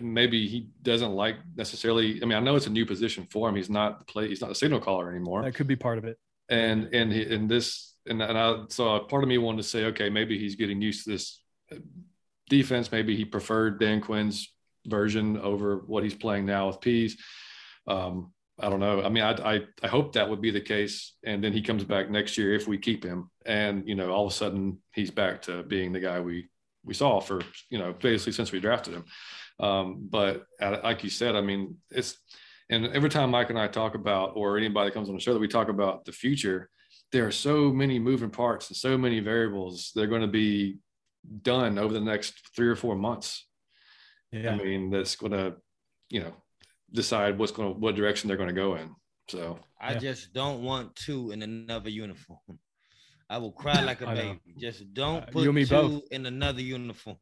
maybe he doesn't like necessarily. I mean, I know it's a new position for him. He's not the play. He's not a signal caller anymore. That could be part of it. And and he, and this and and I so part of me wanted to say, okay, maybe he's getting used to this defense. Maybe he preferred Dan Quinn's version over what he's playing now with Pees. Um, I don't know. I mean, I, I, I hope that would be the case, and then he comes back next year if we keep him, and you know, all of a sudden he's back to being the guy we we saw for you know basically since we drafted him. Um, but like you said, I mean, it's and every time Mike and I talk about, or anybody comes on the show that we talk about the future, there are so many moving parts and so many variables. They're going to be done over the next three or four months. Yeah. I mean, that's going to, you know, decide what's going to, what direction they're going to go in. So I yeah. just don't want two in another uniform. I will cry like a baby. Just don't put uh, two both. in another uniform.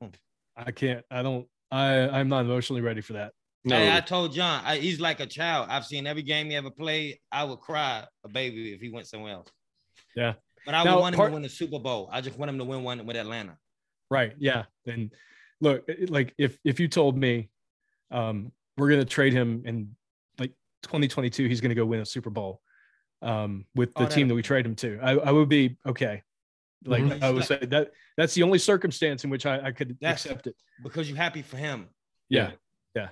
I can't. I don't. I I'm not emotionally ready for that. No. Hey, I told John I, he's like a child. I've seen every game he ever played. I would cry a baby if he went somewhere else. Yeah. But I now, would want him part, to win the Super Bowl. I just want him to win one with Atlanta. Right. Yeah. And look, like if if you told me um, we're gonna trade him in like 2022, he's gonna go win a Super Bowl um, with the oh, team that we trade him to, I, I would be okay. Like mm-hmm. I would say that that's the only circumstance in which I, I could that's accept it because you're happy for him. Yeah. Yeah.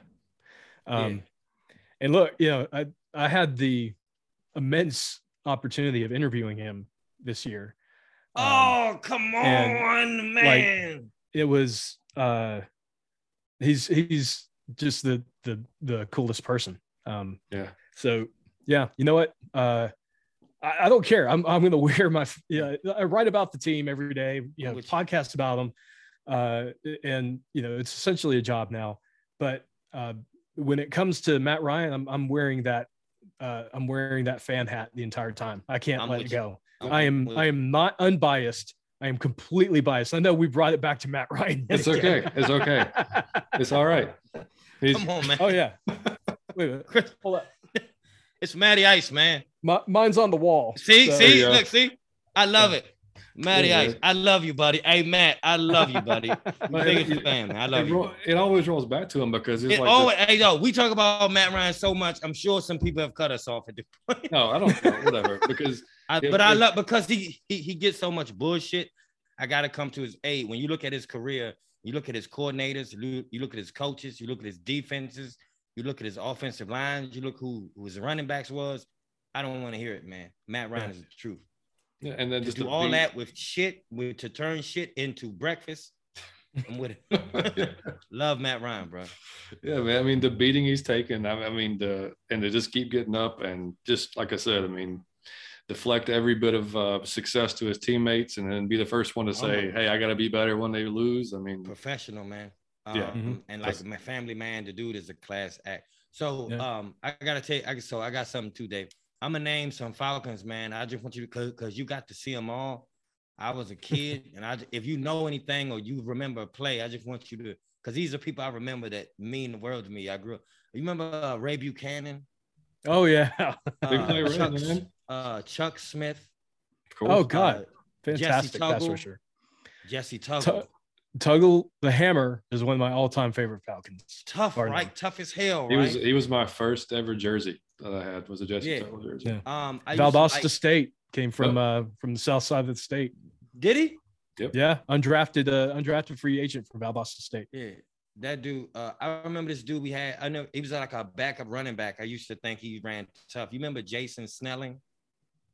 Um, yeah. and look, you know, I I had the immense opportunity of interviewing him this year oh, come on, man. Like, it was uh he's he's just the the the coolest person. Um yeah. So yeah, you know what? Uh I, I don't care. I'm I'm gonna wear my yeah, I write about the team every day, you know, Which, podcast about them. Uh and you know, it's essentially a job now. But uh when it comes to Matt Ryan, I'm I'm wearing that uh I'm wearing that fan hat the entire time. I can't I'm let it go. I am I am not unbiased. I am completely biased. I know we brought it back to Matt Ryan. It's okay. It's okay. it's all right. He's... Come on, man. Oh yeah. Wait a minute. Chris, hold up. It's Matty Ice, man. My, mine's on the wall. See, so. see, look, see. I love it. Matty yeah, Ice, I love you, buddy. Hey, Matt, I love you, buddy. biggest fan, man. I love it, you. It always rolls back to him because it's it like always, hey, yo, we talk about Matt Ryan so much. I'm sure some people have cut us off at this point. No, I don't know, whatever. Because I, but I love because he, he he gets so much bullshit. I gotta come to his aid. When you look at his career, you look at his coordinators, you look at his coaches, you look at his defenses, you look at his offensive lines, you look who who his running backs was. I don't want to hear it, man. Matt Ryan is the truth. Yeah, and then to just do all that with shit, with to turn shit into breakfast. I'm with it. Love Matt Ryan, bro. Yeah, man. I mean, the beating he's taken. I, I mean, the and to just keep getting up and just like I said, I mean, deflect every bit of uh, success to his teammates, and then be the first one to say, "Hey, I got to be better when they lose." I mean, professional man. Um, yeah, mm-hmm. and like That's... my family man, the dude is a class act. So, yeah. um, I gotta take. I so I got something too, Dave. I'm gonna name some Falcons, man. I just want you to because you got to see them all. I was a kid, and I if you know anything or you remember a play, I just want you to because these are people I remember that mean the world to me. I grew up. You remember uh, Ray Buchanan? Oh yeah, uh, Chuck, uh, Chuck Smith. Oh God, uh, fantastic pass rusher. Jessie Tuggle. Tuggle the Hammer is one of my all-time favorite Falcons. Tough, right? Tough as hell. Right? He was he was my first ever jersey that I had was a Jessie yeah. Tuggle jersey. Yeah. Um, I Valdosta to, I, State came from uh from the south side of the state. Did he? Yep. Yeah, undrafted uh undrafted free agent from Valdosta State. Yeah. That dude, uh, I remember this dude we had. I know he was like a backup running back. I used to think he ran tough. You remember Jason Snelling?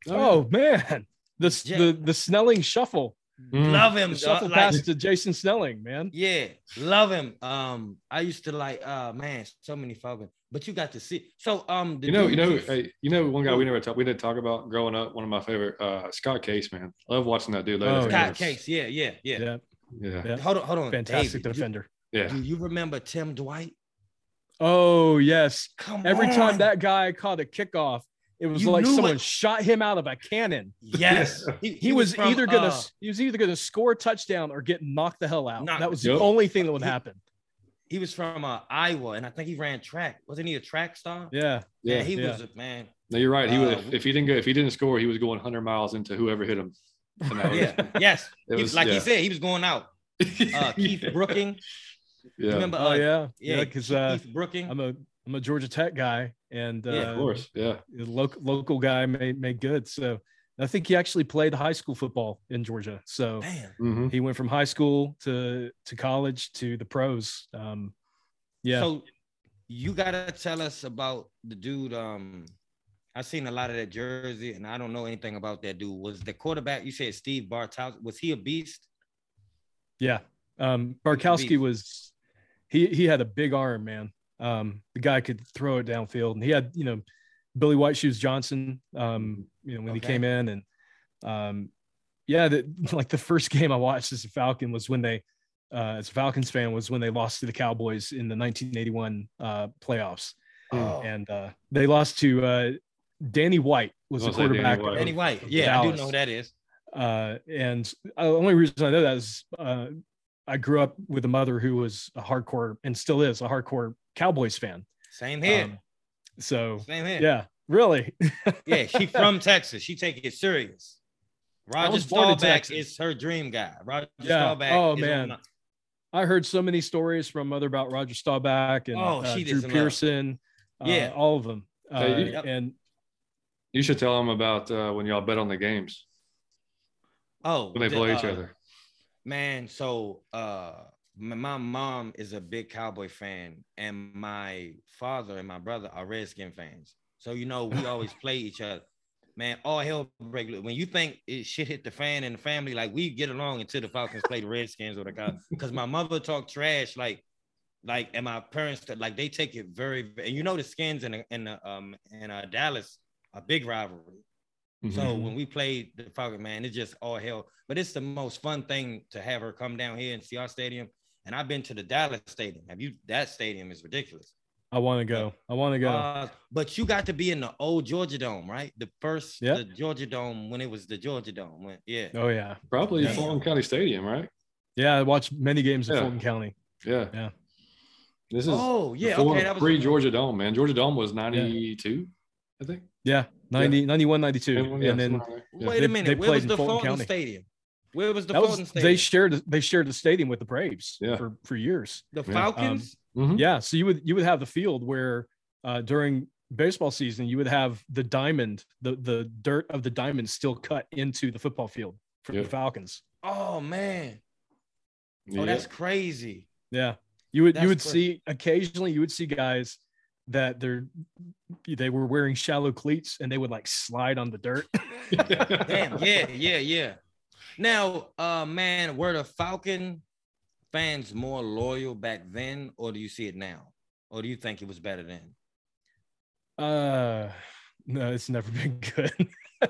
Oh, oh man, the, the the Snelling shuffle. Mm. Love him. Shuffle like, pass to Jason Snelling, man. Yeah, love him. Um, I used to like, uh, man, so many Falcons. But you got to see. So, um, you know, you know, hey, you know, one guy we never talked, we didn't talk about growing up. One of my favorite, uh, Scott Case, man. I love watching that dude. Oh, Scott Case, yeah, yeah, yeah, yeah, yeah. yeah. Hold on, hold on. Fantastic David, defender. You, yeah. Do you remember Tim Dwight? Oh yes. Come Every on. time that guy caught a kickoff, it was you like someone shot him out of a cannon. Yes, he, he, he was, was from, either gonna uh, he was either gonna score a touchdown or get knocked the hell out. Not, that was yep. the only thing that would happen. he was from uh, Iowa, and I think he ran track. Wasn't he a track star? Yeah, yeah, yeah. he yeah. was a man. No, you're right. He Uh, would if, if he didn't go if he didn't score, he was going 100 miles into whoever hit him. Was- Yeah, yes. It He- was- like yeah. he said, he was going out. Uh, Keith Brooking. Yeah, Remember? oh uh, yeah, yeah, yeah. Because uh, Keith Brooking. I'm a I'm a Georgia Tech guy, and uh, Yeah, of course. Yeah, local local guy made made good. So I think he actually played high school football in Georgia. So Man, Mhm. he went from high school to to college to the pros. Um, yeah, So you gotta tell us about the dude. Um, I've seen a lot of that jersey, and I don't know anything about that dude. Was the quarterback? You said Steve Bartkowski. Was he a beast? yeah. Um, Bartkowski was he he had a big arm, man. Um, the guy could throw it downfield, and he had you know Billy White Shoes Johnson. Um, you know when he came in, and um, yeah, the, like the first game I watched as a Falcon was when they, uh, as a Falcons fan, was when they lost to the Cowboys in the 1981 uh, playoffs, Oh, and uh, they lost to uh, Danny White was I the was Danny quarterback. White. Danny White. Yeah, I do know who that is. uh, and the only reason I know that is uh, I grew up with a mother who was a hardcore and still is a hardcore Cowboys fan. Same here. Um, so Same here. yeah, really. Yeah, she from Texas. She take it serious. Roger was Staubach Texas. is her dream guy. Roger Yeah. Staubach. Oh, is man. on- I heard so many stories from mother about Roger Staubach and Oh, uh, Drew. Pearson. uh, Yeah. all of them. Uh, Hey, Yep. And you should tell them about uh, when y'all bet on the games oh, when they the, play each uh, other. Man, so uh my, mom is a big cowboy fan, and my father and my brother are Redskin fans. So you know, we always play each other. Man, all hell break loose. When you think it shit hit the fan in the family, like we get along until the Falcons play the Redskins or the Cowboys. Because my mother talk trash, like, like, and my parents like they take it very. And you know, the Skins and in the um in uh, Dallas a big rivalry. Mhm. So when we played the Falcon, man, it's just all hell. But it's the most fun thing to have her come down here and see our stadium. And I've been to the Dallas stadium. Have you? That stadium is ridiculous. I want to go. I want to go. Uh, but you got to be in the old Georgia Dome, right? The first, Yeah. the Georgia Dome when it was the Georgia Dome. When, yeah. oh yeah, Probably Yeah. Fulton County Stadium, right? yeah. I watched many games in Fulton County. Yeah. Yeah. This is Oh yeah. before Okay. That was pre Georgia Dome, man. Georgia Dome was 92, I think. Yeah, 90, 91, 92. Yeah, and then somewhere. Yeah. Wait They- a minute. they Where was the Fulton Fulton Stadium? Where was the that Fulton was Stadium? they shared they shared the stadium with the Braves Yeah. for for years. the Yeah. Falcons. Mhm. Yeah, so you would you would have the field where uh, during baseball season you would have the diamond, the the dirt of the diamond still cut into the football field for Yeah. the Falcons. Oh man. Oh, Yeah. that's crazy. Yeah, you would That's you would cra- see occasionally you would see guys that they're they were wearing shallow cleats and they would like slide on the dirt. Damn, yeah, yeah, yeah. Now, uh, man, were the Falcon fans more loyal back then, or do you see it now, or do you think it was better then? Uh, no, it's never been good.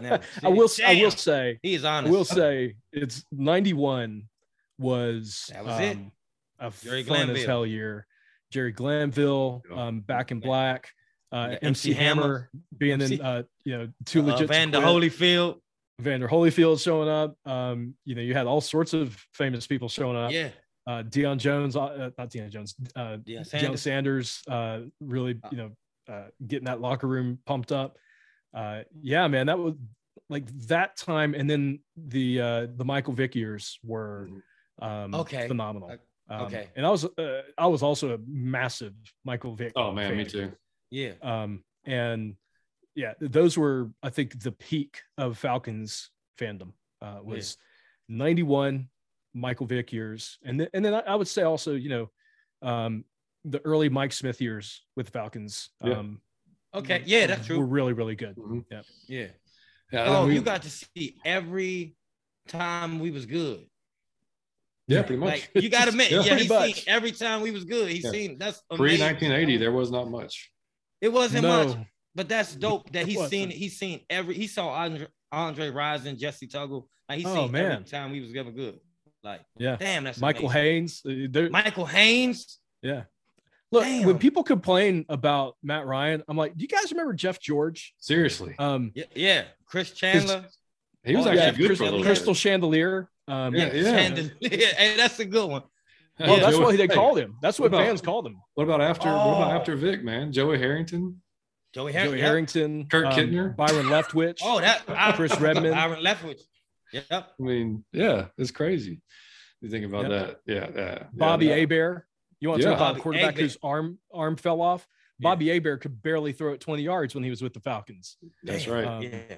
Never. I will I will say He is I will say it's 91 was, That was it. um, a Jerry fun as Glanville. hell year. Jerry Glanville, um, back in black, uh, MC MC Hammer. Hammer being MC in, uh, you know, two uh, legit. Vander Quit, Holyfield. Evander Holyfield showing up. Um, you know, you had all sorts of famous people showing up. Yeah, Uh, Deion Jones, uh, uh, not Deion Jones, uh, Deion Deion Sanders. Sanders, uh, really, you know, uh, getting that locker room pumped up. Uh, yeah, man, that was like that time, and then the uh, the Michael Vick years were um, Okay. phenomenal. Uh, Um, okay. and I was uh, I was also a massive Michael Vick. Oh man, me too. Yeah, Um, and yeah, those were I think the peak of Falcons fandom uh, was '91 Michael Vick years, and then and then I, I would say also you know um, the early Mike Smith years with Falcons. Yeah. Um, okay, yeah, that's true. Were really really good. Mhm. Yeah. Yeah, Oh, we- you got to see every time we was good. yeah, pretty much. Like you got to admit, Yeah, yeah, he much. seen every time we was good. He Yeah. seen that's Pre 1980, there was not much. It wasn't no, much. But that's dope that he's seen he's seen every he saw Andre Andre Rison, Jessie Tuggle. Like he's Oh, seen every man. time we was ever good. Like yeah, damn, that's Michael amazing. Haynes. uh, Michael Haynes. yeah. Look, Damn. when people complain about Matt Ryan, I'm like, do you guys remember Jeff George? Seriously, Um, Yeah, yeah. Chris Chandler. he was Oh, actually yeah, good for a Crystal- little Crystal bit. Chandelier. Um, Yeah, yeah. Chandler. hey, that's a good one. Well, that's what they hey, called him. That's what, what about, fans called him. What about after? Oh. What about oh. after Vick, man? Joey Harrington. Joey, Har- Joey yep. Harrington, Kurt um, Kittner, Byron Leftwich. oh, that Chris Redman, Byron Leftwich. Yep. I mean, yeah, it's crazy. You think about yep. that, yeah, yeah. Bobby yeah, Hebert. You want to yeah. talk about a quarterback whose arm arm fell off? Bobby yeah. Hebert could barely throw it 20 yards when he was with the Falcons. That's right. Um, yeah.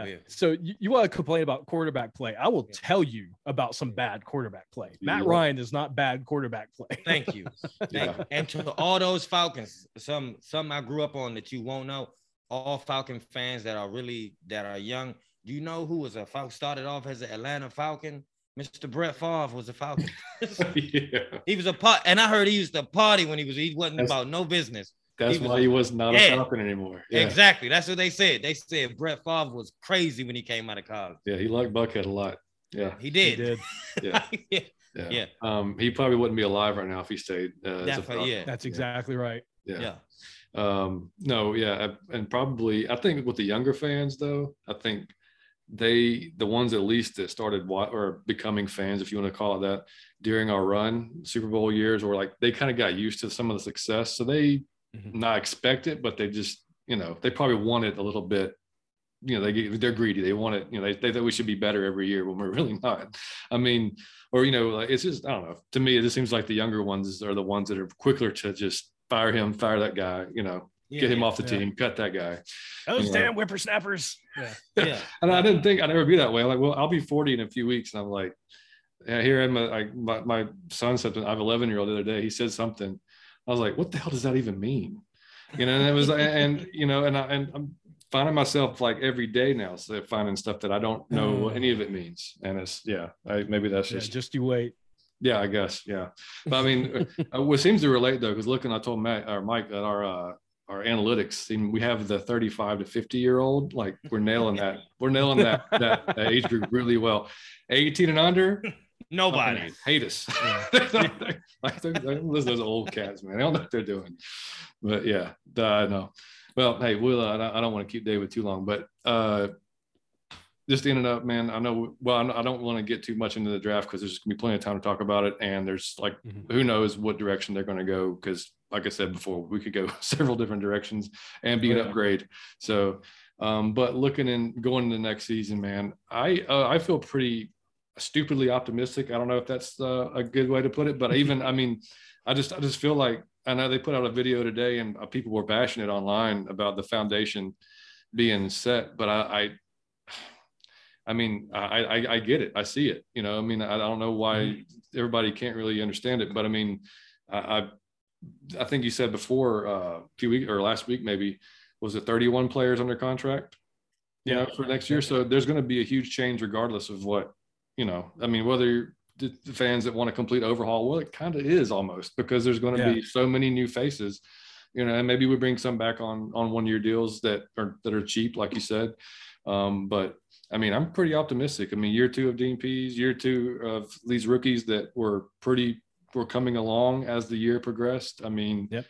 Oh, yeah. So you, you, want to complain about quarterback play? I will yeah. tell you about some bad quarterback play. Matt Ryan is not bad quarterback play. Thank you. Thank yeah. you. And to all those Falcons, some some I grew up on that you won't know. All Falcon fans that are really that are young. Do you know who was a Falcon started off as an Atlanta Falcon? Mr. Brett Favre was a Falcon. yeah. He was a part, and I heard he used to party when he was he wasn't That's- about no business. That's he why he was not yeah, a Falcon anymore. Yeah. Exactly. That's what they said. They said Brett Favre was crazy when he came out of college. Yeah, he liked Buckhead a lot. Yeah, he did. He did. yeah. yeah. yeah. Yeah. Um, he probably wouldn't be alive right now if he stayed. Uh, yeah. That's exactly right. Yeah. yeah. Um, no, yeah, and probably I think with the younger fans though, I think they the ones at least that started or becoming fans, if you want to call it that, during our run Super Bowl years, or like they kind of got used to some of the success, so they mm-hmm. not expect it, but they just, you know, they probably want it a little bit. You know, they they're greedy. They want it. You know, they, they think we should be better every year when we're really not. I mean, or you know, like it's just I don't know. To me, it just seems like the younger ones are the ones that are quicker to just fire him, fire that guy. You know, yeah, get him off the yeah. team, cut that guy. Those you damn know. whippersnappers. Yeah. yeah. and I didn't think I'd ever be that way. I'm like, well, I'll be 40 in a few weeks. And I'm like, yeah, here I'm a, I, my, my son said, I have 11 year old the other day. He said something. I was like, what the hell does that even mean? you know, and it was, and you know, and I, and I'm finding myself like every day now, so finding stuff that I don't know what any of it means, and it's yeah, I, maybe that's just yeah, just you wait. Yeah, I guess. Yeah, but I mean, uh, what seems to relate though, because looking, I told Matt or Mike that our uh, our analytics, we have the 35 to 50 year old, like we're nailing that. We're nailing that that, that age group really well. 18 and under, Nobody hate us. like they're, they're, those old cats, man. They don't know what they're doing. But yeah, I know. Well, hey, we'll. Uh, I don't want to keep David too long, but uh, just ended up, man. I know. Well, I don't want to get too much into the draft because there's gonna be plenty of time to talk about it, and there's like, mm-hmm. who knows what direction they're going to go? Because, like I said before, we could go several different directions and be an upgrade. So, um, but looking and going into next season, man, I uh, I feel pretty stupidly optimistic. I don't know if that's uh, a good way to put it, but even I mean, I just I just feel like I know they put out a video today and uh, people were bashing it online about the foundation being set, but I I, I mean I, I, I get it, I see it. You know, I mean I, I don't know why mm-hmm. everybody can't really understand it, but I mean I I, I think you said before uh, a few weeks or last week maybe was it 31 players under contract you know, for next year. So there's going to be a huge change regardless of what you know, I mean, whether the fans that want a complete overhaul, well, it kind of is almost because there's going to yeah. be so many new faces, you know, and maybe we bring some back on on one year deals that are that are cheap, like you said. Um, but I mean, I'm pretty optimistic. I mean, year two of Pees, year two of these rookies that were pretty were coming along as the year progressed. I mean, yep.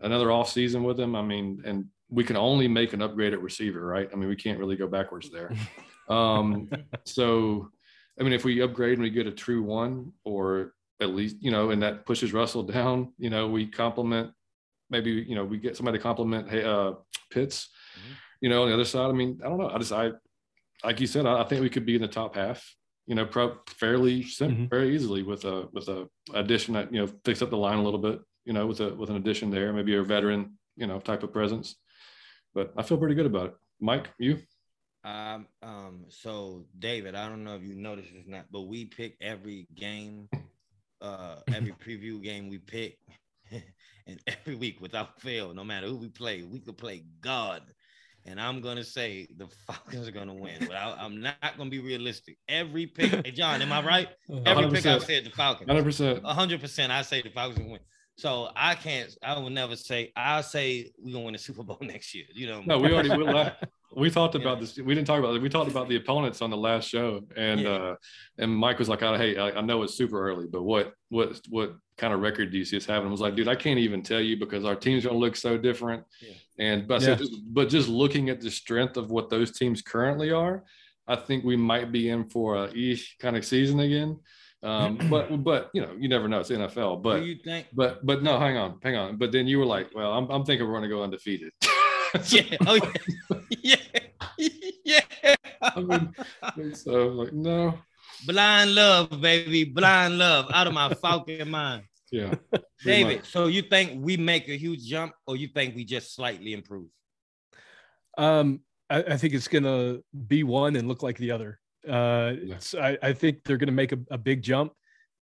another off season with them. I mean, and we can only make an upgrade at receiver, right? I mean, we can't really go backwards there. um, so I mean, if we upgrade and we get a true one, or at least, you know, and that pushes Russell down, you know, we complement, maybe, you know, we get somebody to complement hey, uh, Pitts, mm-hmm. you know, on the other side. I mean, I don't know. I just, I, like you said, I, I think we could be in the top half, you know, pro- fairly simple, mm-hmm. very easily with a, with a addition that, you know, fix up the line a little bit, you know, with a, with an addition there, maybe a veteran, you know, type of presence. But I feel pretty good about it. Mike, you? Um, um, so David, I don't know if you noticed this or not, but we pick every game, uh, every preview game we pick, and every week without fail, no matter who we play, we could play God. And I'm gonna say the Falcons are gonna win, but I, am not gonna be realistic. Every pick, hey John, am I right? Every 100%. pick I said the Falcons. Hundred percent. hundred percent. I say the Falcons will win. So I can't. I will never say. I'll say we're gonna win the Super Bowl next year. You know. No, we already will we talked about yeah. this. We didn't talk about it. We talked about the opponents on the last show, and yeah. uh, and Mike was like, "Hey, I, I, know it's super early, but what what what kind of record do you see us having?" I was like, "Dude, I can't even tell you because our teams are gonna look so different." Yeah. And but yeah. just, but just looking at the strength of what those teams currently are, I think we might be in for a ish kind of season again. Um, but but you know, you never know. It's NFL. But you think? But but no, hang on, hang on. But then you were like, well, I'm, I'm thinking we're going to go undefeated. yeah. Oh yeah. yeah. Yeah. I mean, so like no. Blind love, baby. Blind love out of my Falcon mind. Yeah. David, much. so you think we make a huge jump or you think we just slightly improve? Um, I, I think it's gonna be one and look like the other. Uh, I, I, think they're going to make a, a, big jump,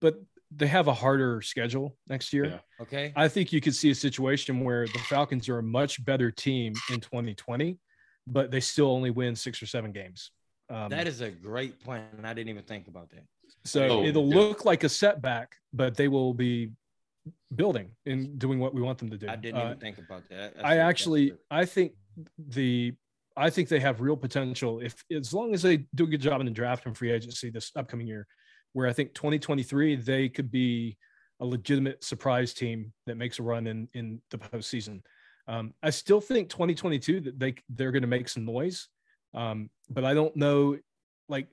but they have a harder schedule next year. Yeah. Okay. I think you could see a situation where the Falcons are a much better team in 2020, but they still only win six or seven games. Um, that is a great plan. And I didn't even think about that. So oh, it'll yeah. look like a setback, but they will be building and doing what we want them to do. I didn't uh, even think about that. That's I actually, I think the I think they have real potential if as long as they do a good job in the draft and free agency this upcoming year, where I think 2023 they could be a legitimate surprise team that makes a run in in the postseason. Um, I still think 2022 that they they're going to make some noise, um, but I don't know. Like,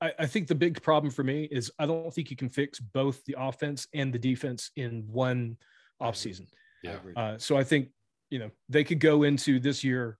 I, I think the big problem for me is I don't think you can fix both the offense and the defense in one offseason. Yeah. Uh, so I think you know they could go into this year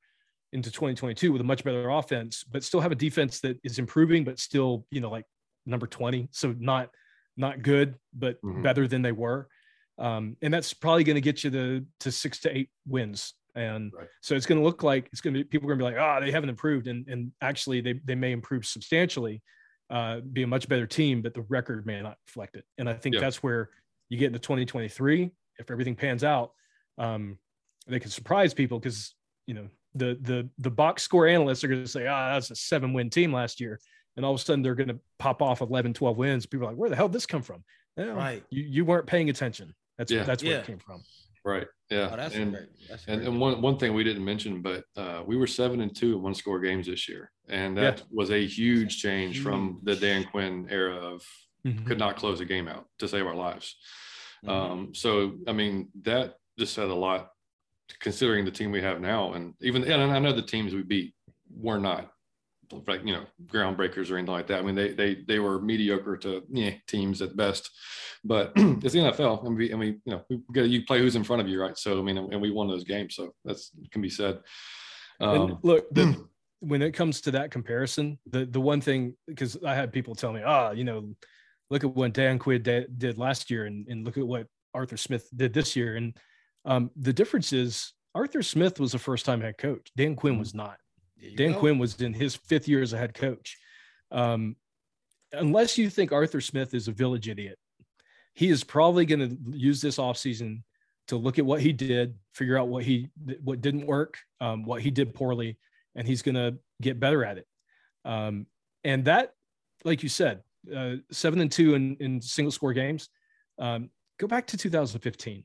into 2022 with a much better offense, but still have a defense that is improving, but still, you know, like number 20. So not not good, but mm-hmm. better than they were. Um, and that's probably going to get you to to six to eight wins. And right. so it's going to look like it's going to be people are going to be like, oh, they haven't improved, and and actually they they may improve substantially, uh, be a much better team, but the record may not reflect it. And I think that's where you get into 2023 if everything pans out. Um, they can surprise people because you know the the the box score analysts are going to say, ah, oh, that's a seven win team last year. And all of a sudden they're going to pop off 11, 12 wins. People are like, where the hell did this come from? right. You, you weren't paying attention. That's yeah. that's where yeah. it came from. Right. Yeah. Oh, that's and, great. That's and, and one, one thing we didn't mention, but uh, we were seven and two in one score games this year. And that yeah. was a huge change huge. from the Dan Quinn era of mm-hmm. could not close a game out to save our lives. Mm-hmm. Um, so, I mean, that just said a lot considering the team we have now, and even and I know the teams we beat were not like you know groundbreakers or anything like that. I mean, they they they were mediocre to yeah, teams at best, but it's the NFL, and we and we you know we you play who's in front of you, right? So I mean, and we won those games, so that's can be said. Um, look, the, when it comes to that comparison, the the one thing because I had people tell me, ah, you know, look at what Dan Quinn did last year, and and look at what Arthur Smith did this year, and um, the difference is Arthur Smith was a first time head coach. Dan Quinn was not. Dan go. Quinn was in his fifth year as a head coach. Um, unless you think Arthur Smith is a village idiot, he is probably going to use this offseason to look at what he did, figure out what he what didn't work, um, what he did poorly, and he's going to get better at it. Um, and that, like you said, uh, seven and two in, in single score games. Um, go back to 2015.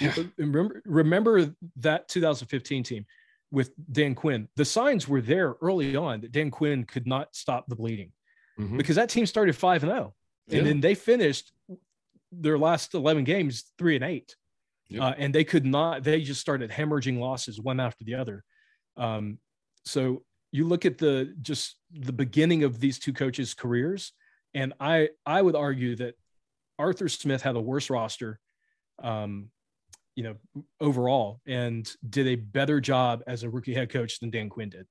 Yeah. Remember, remember that 2015 team with Dan Quinn. The signs were there early on that Dan Quinn could not stop the bleeding mm-hmm. because that team started five and zero, oh, and then they finished their last 11 games three and eight, yep. uh, and they could not. They just started hemorrhaging losses one after the other. Um, so you look at the just the beginning of these two coaches' careers, and I I would argue that Arthur Smith had a worse roster um, you know, overall, and did a better job as a rookie head coach than Dan Quinn did.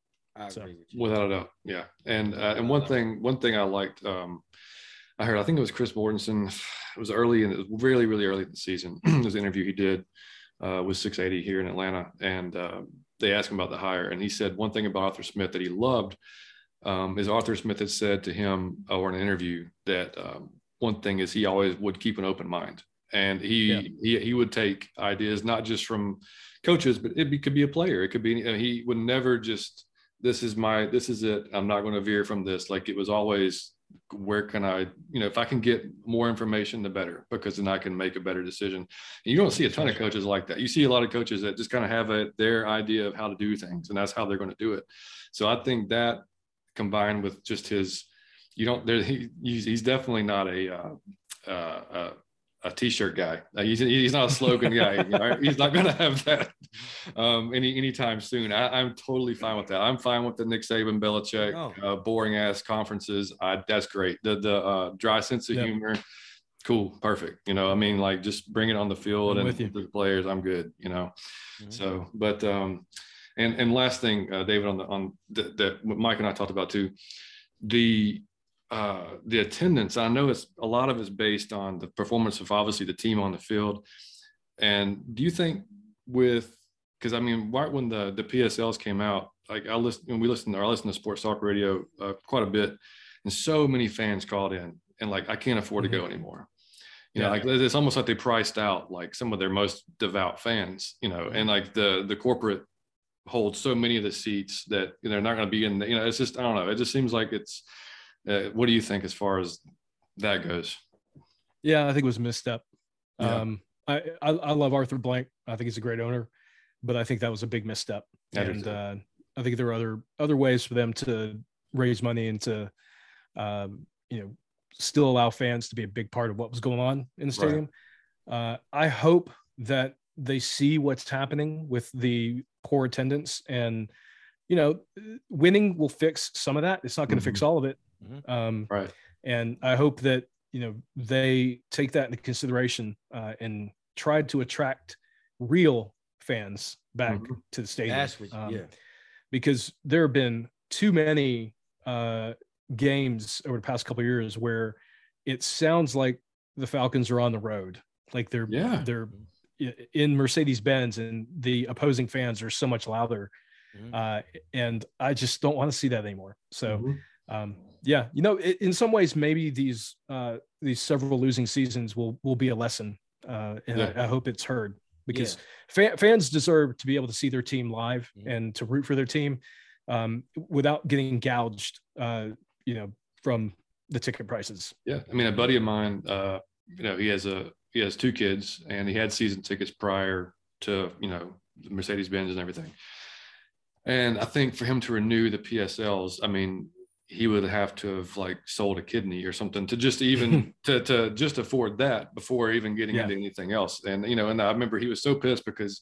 So. Without a doubt, yeah. And uh, and one thing, one thing I liked, um, I heard, I think it was Chris Mortensen. It was early and it was really, really early in the season. it was an interview he did uh, with 680 here in Atlanta, and uh, they asked him about the hire, and he said one thing about Arthur Smith that he loved um, is Arthur Smith had said to him or in an interview that um, one thing is he always would keep an open mind and he, yeah. he he would take ideas not just from coaches, but it be, could be a player. It could be he would never just this is my this is it. I'm not going to veer from this. Like it was always where can I you know if I can get more information the better because then I can make a better decision. And you don't see a ton of coaches like that. You see a lot of coaches that just kind of have a their idea of how to do things and that's how they're going to do it. So I think that combined with just his you don't there he, he's, he's definitely not a uh, uh, uh, a t-shirt guy. he's, he's not a slogan guy. Right? He's not going to have that. um, any anytime soon. I, am totally fine with that. I'm fine with the Nick Saban, Belichick, oh. uh, boring ass conferences. I, that's great. The the uh, dry sense of yep. humor, cool, perfect. You know, I mean, like just bring it on the field I'm and the players. I'm good. You know, mm-hmm. so but um, and and last thing, uh, David, on the on that Mike and I talked about too, the uh, the attendance. I know it's a lot of it's based on the performance of obviously the team on the field. And do you think with because I mean, right when the the PSLs came out, like I listen, when we listened, I listened to Sports Talk Radio uh, quite a bit, and so many fans called in, and like I can't afford mm-hmm. to go anymore. You yeah. know, like it's almost like they priced out like some of their most devout fans. You know, and like the the corporate holds so many of the seats that they're not going to be in. The, you know, it's just I don't know. It just seems like it's uh, what do you think as far as that goes? Yeah, I think it was a misstep. Yeah. Um, I, I, I love Arthur Blank. I think he's a great owner, but I think that was a big misstep. and uh, I think there are other other ways for them to raise money and to, um, you know, still allow fans to be a big part of what was going on in the stadium. Right. Uh, I hope that they see what's happening with the poor attendance and you know winning will fix some of that it's not going to mm-hmm. fix all of it Mm-hmm. Um, right. And I hope that you know they take that into consideration uh, and try to attract real fans back mm-hmm. to the stadium. What, um, yeah. Because there have been too many uh, games over the past couple years where it sounds like the Falcons are on the road, like they're yeah. they're in Mercedes Benz, and the opposing fans are so much louder. Mm-hmm. Uh, and I just don't want to see that anymore. So, mm-hmm. um, yeah, you know, it, in some ways, maybe these uh, these several losing seasons will will be a lesson, uh, and yeah. I, I, hope it's heard because yeah. fa- fans deserve to be able to see their team live mm-hmm. and to root for their team um, without getting gouged, uh, you know, from the ticket prices. Yeah, I mean, a buddy of mine, uh, you know, he has a he has two kids, and he had season tickets prior to you know the Mercedes Benz and everything. And I think for him to renew the PSLs, I mean, he would have to have like sold a kidney or something to just even to to just afford that before even getting yeah. into anything else. And you know, and I remember he was so pissed because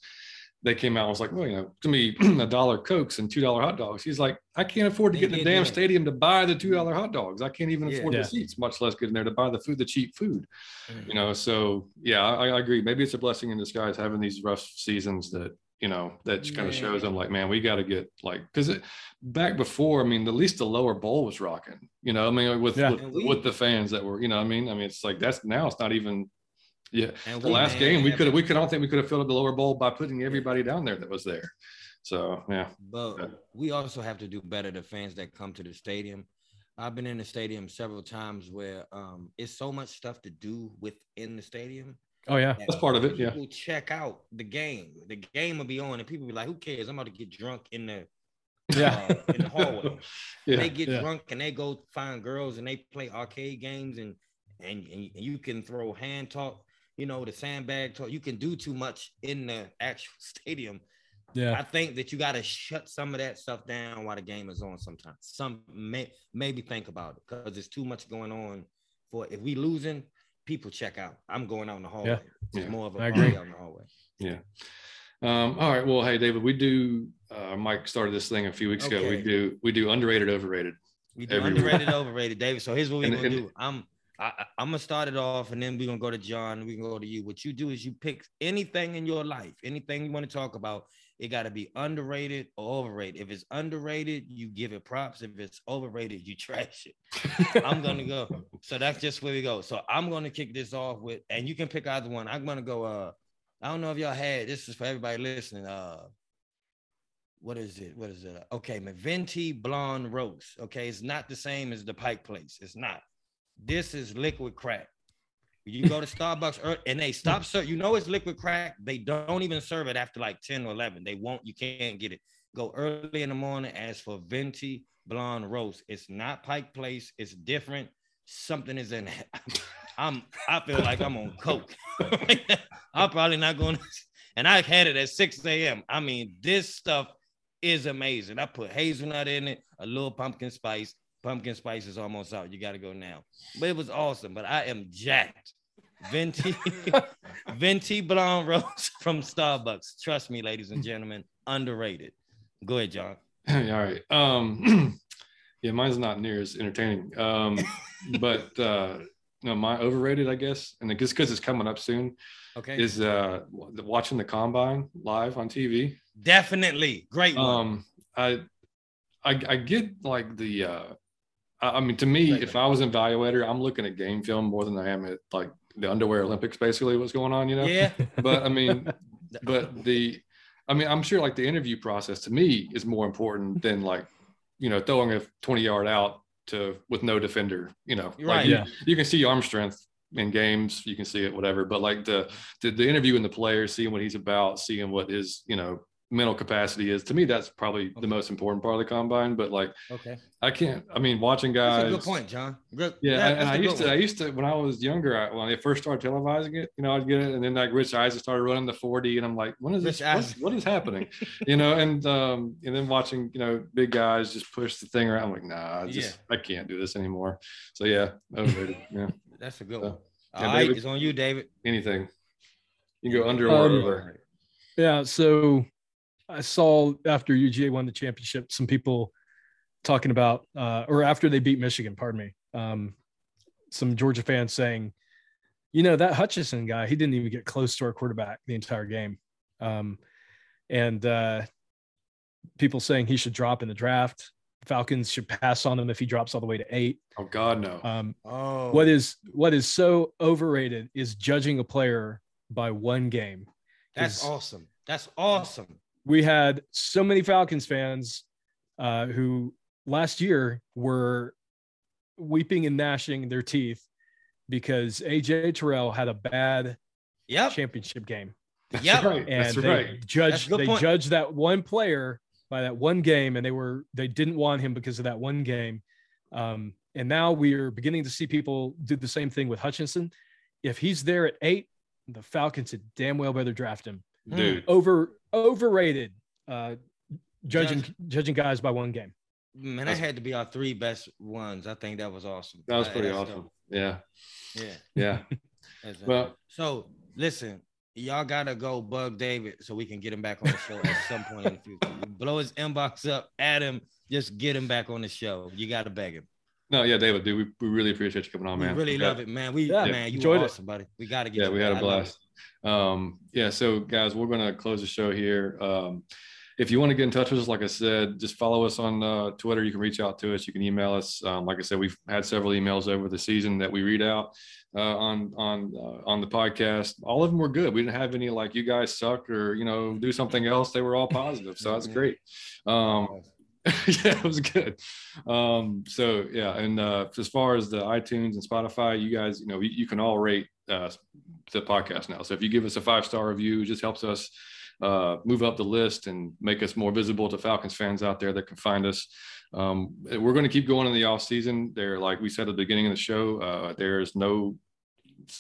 they came out and was like, well, you know, to me, a dollar cokes and two dollar hot dogs. He's like, I can't afford to get in the damn stadium to buy the two dollar hot dogs. I can't even yeah, afford yeah. the seats, much less get in there to buy the food, the cheap food. Mm-hmm. You know, so yeah, I, I, agree. Maybe it's a blessing in disguise having these rough seasons that you know that kind of shows them like man we got to get like because it back before i mean at least the lower bowl was rocking you know i mean with yeah. with, we, with, the fans that were you know i mean? I mean it's like that's now it's not even yeah the we, last man, game we could we could I don't think we could have filled up the lower bowl by putting everybody down there that was there. So yeah. But yeah. we also have to do better the fans that come to the stadium. I've been in the stadium several times where um, it's so much stuff to do within the stadium Oh yeah, that's part of it. Yeah. People check out the game. The game will be on, and people be like, "Who cares? I'm about to get drunk in the yeah uh, in the hallway." yeah. They get yeah. drunk and they go find girls and they play arcade games and and and you can throw hand talk. You know the sandbag talk. You can do too much in the actual stadium. Yeah, I think that you got to shut some of that stuff down while the game is on. Sometimes, some may maybe think about it because there's too much going on. For if we losing, people check out. I'm going out in the hallway. Yeah. It's yeah. more of a I agree. out in the hallway. Yeah. Um, all right. Well, hey, David, we do. Uh, Mike started this thing a few weeks okay. ago. We do. We do underrated, overrated. We do underrated, overrated, David. So here's what we're gonna and, do. I'm. I, I'm gonna start it off, and then we're gonna go to John. We can go to you. What you do is you pick anything in your life, anything you want to talk about, it got to be underrated or overrated. If it's underrated, you give it props. If it's overrated, you trash it. I'm gonna go. So that's just where we go. So I'm gonna kick this off with, and you can pick either one. I'm gonna go. Uh, I don't know if y'all had this is for everybody listening. Uh, what is it? What is it? Okay, Venti Blonde Roast. Okay, it's not the same as the Pike Place. It's not. This is liquid crack. You go to Starbucks and they stop serve. You know it's liquid crack. They don't even serve it after like 10 or 11. They won't, you can't get it. Go early in the morning. As for Venti Blonde Roast, it's not Pike Place. It's different. Something is in it. I'm I feel like I'm on coke. I'm probably not going to and I had it at 6 a.m. I mean, this stuff is amazing. I put hazelnut in it, a little pumpkin spice. Pumpkin spice is almost out. You got to go now. But it was awesome. But I am jacked Venti, Venti Blonde Rose from Starbucks. Trust me, ladies and gentlemen, underrated. Go ahead, John. All right. Um, yeah, mine's not near as entertaining. Um, but uh, no, my overrated, I guess, and just because it's coming up soon. Okay. Is uh watching the combine live on TV? Definitely, great. One. Um, I, I, I get like the. uh I mean, to me, if I was an evaluator, I'm looking at game film more than I am at like the underwear Olympics, basically what's going on, you know? Yeah. But I mean, but the, I mean, I'm sure like the interview process to me is more important than like, you know, throwing a 20 yard out to with no defender, you know, You're like right. you, Yeah. you can see arm strength in games, you can see it, whatever. But like the, the, the interview in the player, seeing what he's about, seeing what his, you know, mental capacity is to me, that's probably the most important part of the combine. But like, Okay. I can't, I mean, watching guys, That's a good point, John. Good. yeah, that- and that's I a good used to, I used to, when I was younger, I, when they first started televising it, you know, I'd get it, and then like Rich Eisen started running the 40, and I'm like, when is this? Rich What's, what is happening? you know, and um, and then watching, you know, big guys just push the thing around. I'm like, nah, I just, I can't do this anymore. So yeah, overrated. yeah, That's a good So, one. yeah, All right, David. it's on you, David. anything. You can go under or Um, over. Yeah. So I saw after UGA won the championship, some people talking about, uh, or after they beat Michigan, pardon me, um, some Georgia fans saying, you know, that Hutchinson guy, he didn't even get close to our quarterback the entire game. Um, and uh, people saying he should drop in the draft. Falcons should pass on him if he drops all the way to eight. Oh God, no. Um, Oh, what is what is so overrated is judging a player by one game. that's 'Cause awesome. That's awesome. We had so many Falcons fans uh, who last year were weeping and gnashing their teeth because AJ Terrell had a bad Yep. championship game, That's Yep. right. and That's they right. judged a they point. judged that one player by that one game, and they were they didn't want him because of that one game. Um, and now we are beginning to see people do the same thing with Hutchinson. If he's there at eight, the Falcons had damn well better draft him Dude, over overrated uh judging Judge- judging guys by one game Man, that had to be our three best ones. I think that was awesome. that was pretty that's awesome. dope. Yeah, Yeah. yeah. that's dope. Well, so listen, y'all gotta go bug David so we can get him back on the show at some point in the future. Blow his inbox up, add him, just get him back on the show. You gotta beg him. no, yeah, David, dude, we, we really appreciate you coming on, we man. really Yeah. love it, man. We Yeah, man, you enjoyed were it. awesome, buddy. We gotta get yeah you we had a I love blast um yeah so guys we're gonna close the show here. Um if you want to get in touch with us like i said just follow us on uh, twitter. You can reach out to us. You can email us. Um, like i said we've had several emails over the season that we read out uh, on on uh, on the podcast. All of them were good. We didn't have any like you guys suck or you know do something else. They were all positive so that's great. Um yeah, it was good. Um, so yeah, and uh, as far as the iTunes and Spotify, you guys, you know, you, you can all rate uh, the podcast now. So if you give us a five star review, it just helps us uh, move up the list and make us more visible to Falcons fans out there that can find us. Um, we're going to keep going in the off season. There, like we said at the beginning of the show, uh, there is no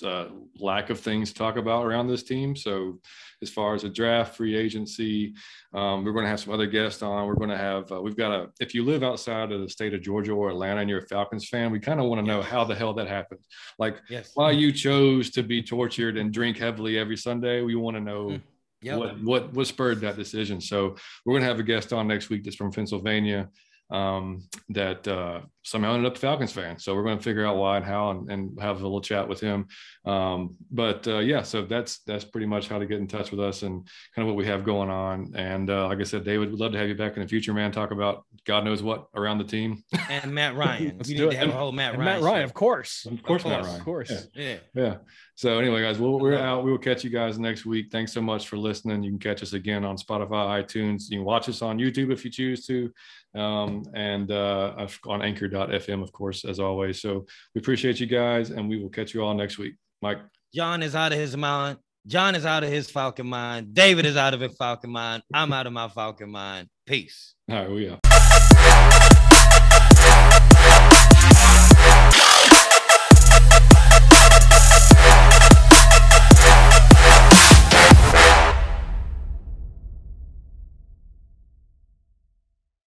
uh, lack of things to talk about around this team. So, as far as a draft, free agency, um, we're going to have some other guests on. We're going to have, uh, we've got a, if you live outside of the state of Georgia or Atlanta and you're a Falcons fan, we kind of want to know how the hell that happened. Like, Yes. why you chose to be tortured and drink heavily every Sunday. We want to know Mm. Yep. what, what, what spurred that decision. So, we're going to have a guest on next week that's from Pennsylvania um, that uh, somehow ended up a Falcons fan. So we're going to figure out why and how and, and have a little chat with him. Um, but uh, yeah, so that's that's pretty much how to get in touch with us and kind of what we have going on. And uh, like I said, David, we'd love to have you back in the future, man. Talk about God knows what around the team. And Matt Ryan. Let's we do need it. to have And- a whole Matt Ryan. matt ryan show. of course Of course, Matt Ryan. of course Yeah. Yeah. Yeah. So anyway, guys, well, we're out. We will catch you guys next week. Thanks so much for listening. You can catch us again on Spotify, iTunes. You can watch us on YouTube if you choose to, um, and uh, on Anchor.fm, of course, as always. So we appreciate you guys, and we will catch you all next week. Mike. John is out of his mind. John is out of his Falcon mind. David is out of his Falcon mind. I'm out of my Falcon mind. Peace. All right, we are.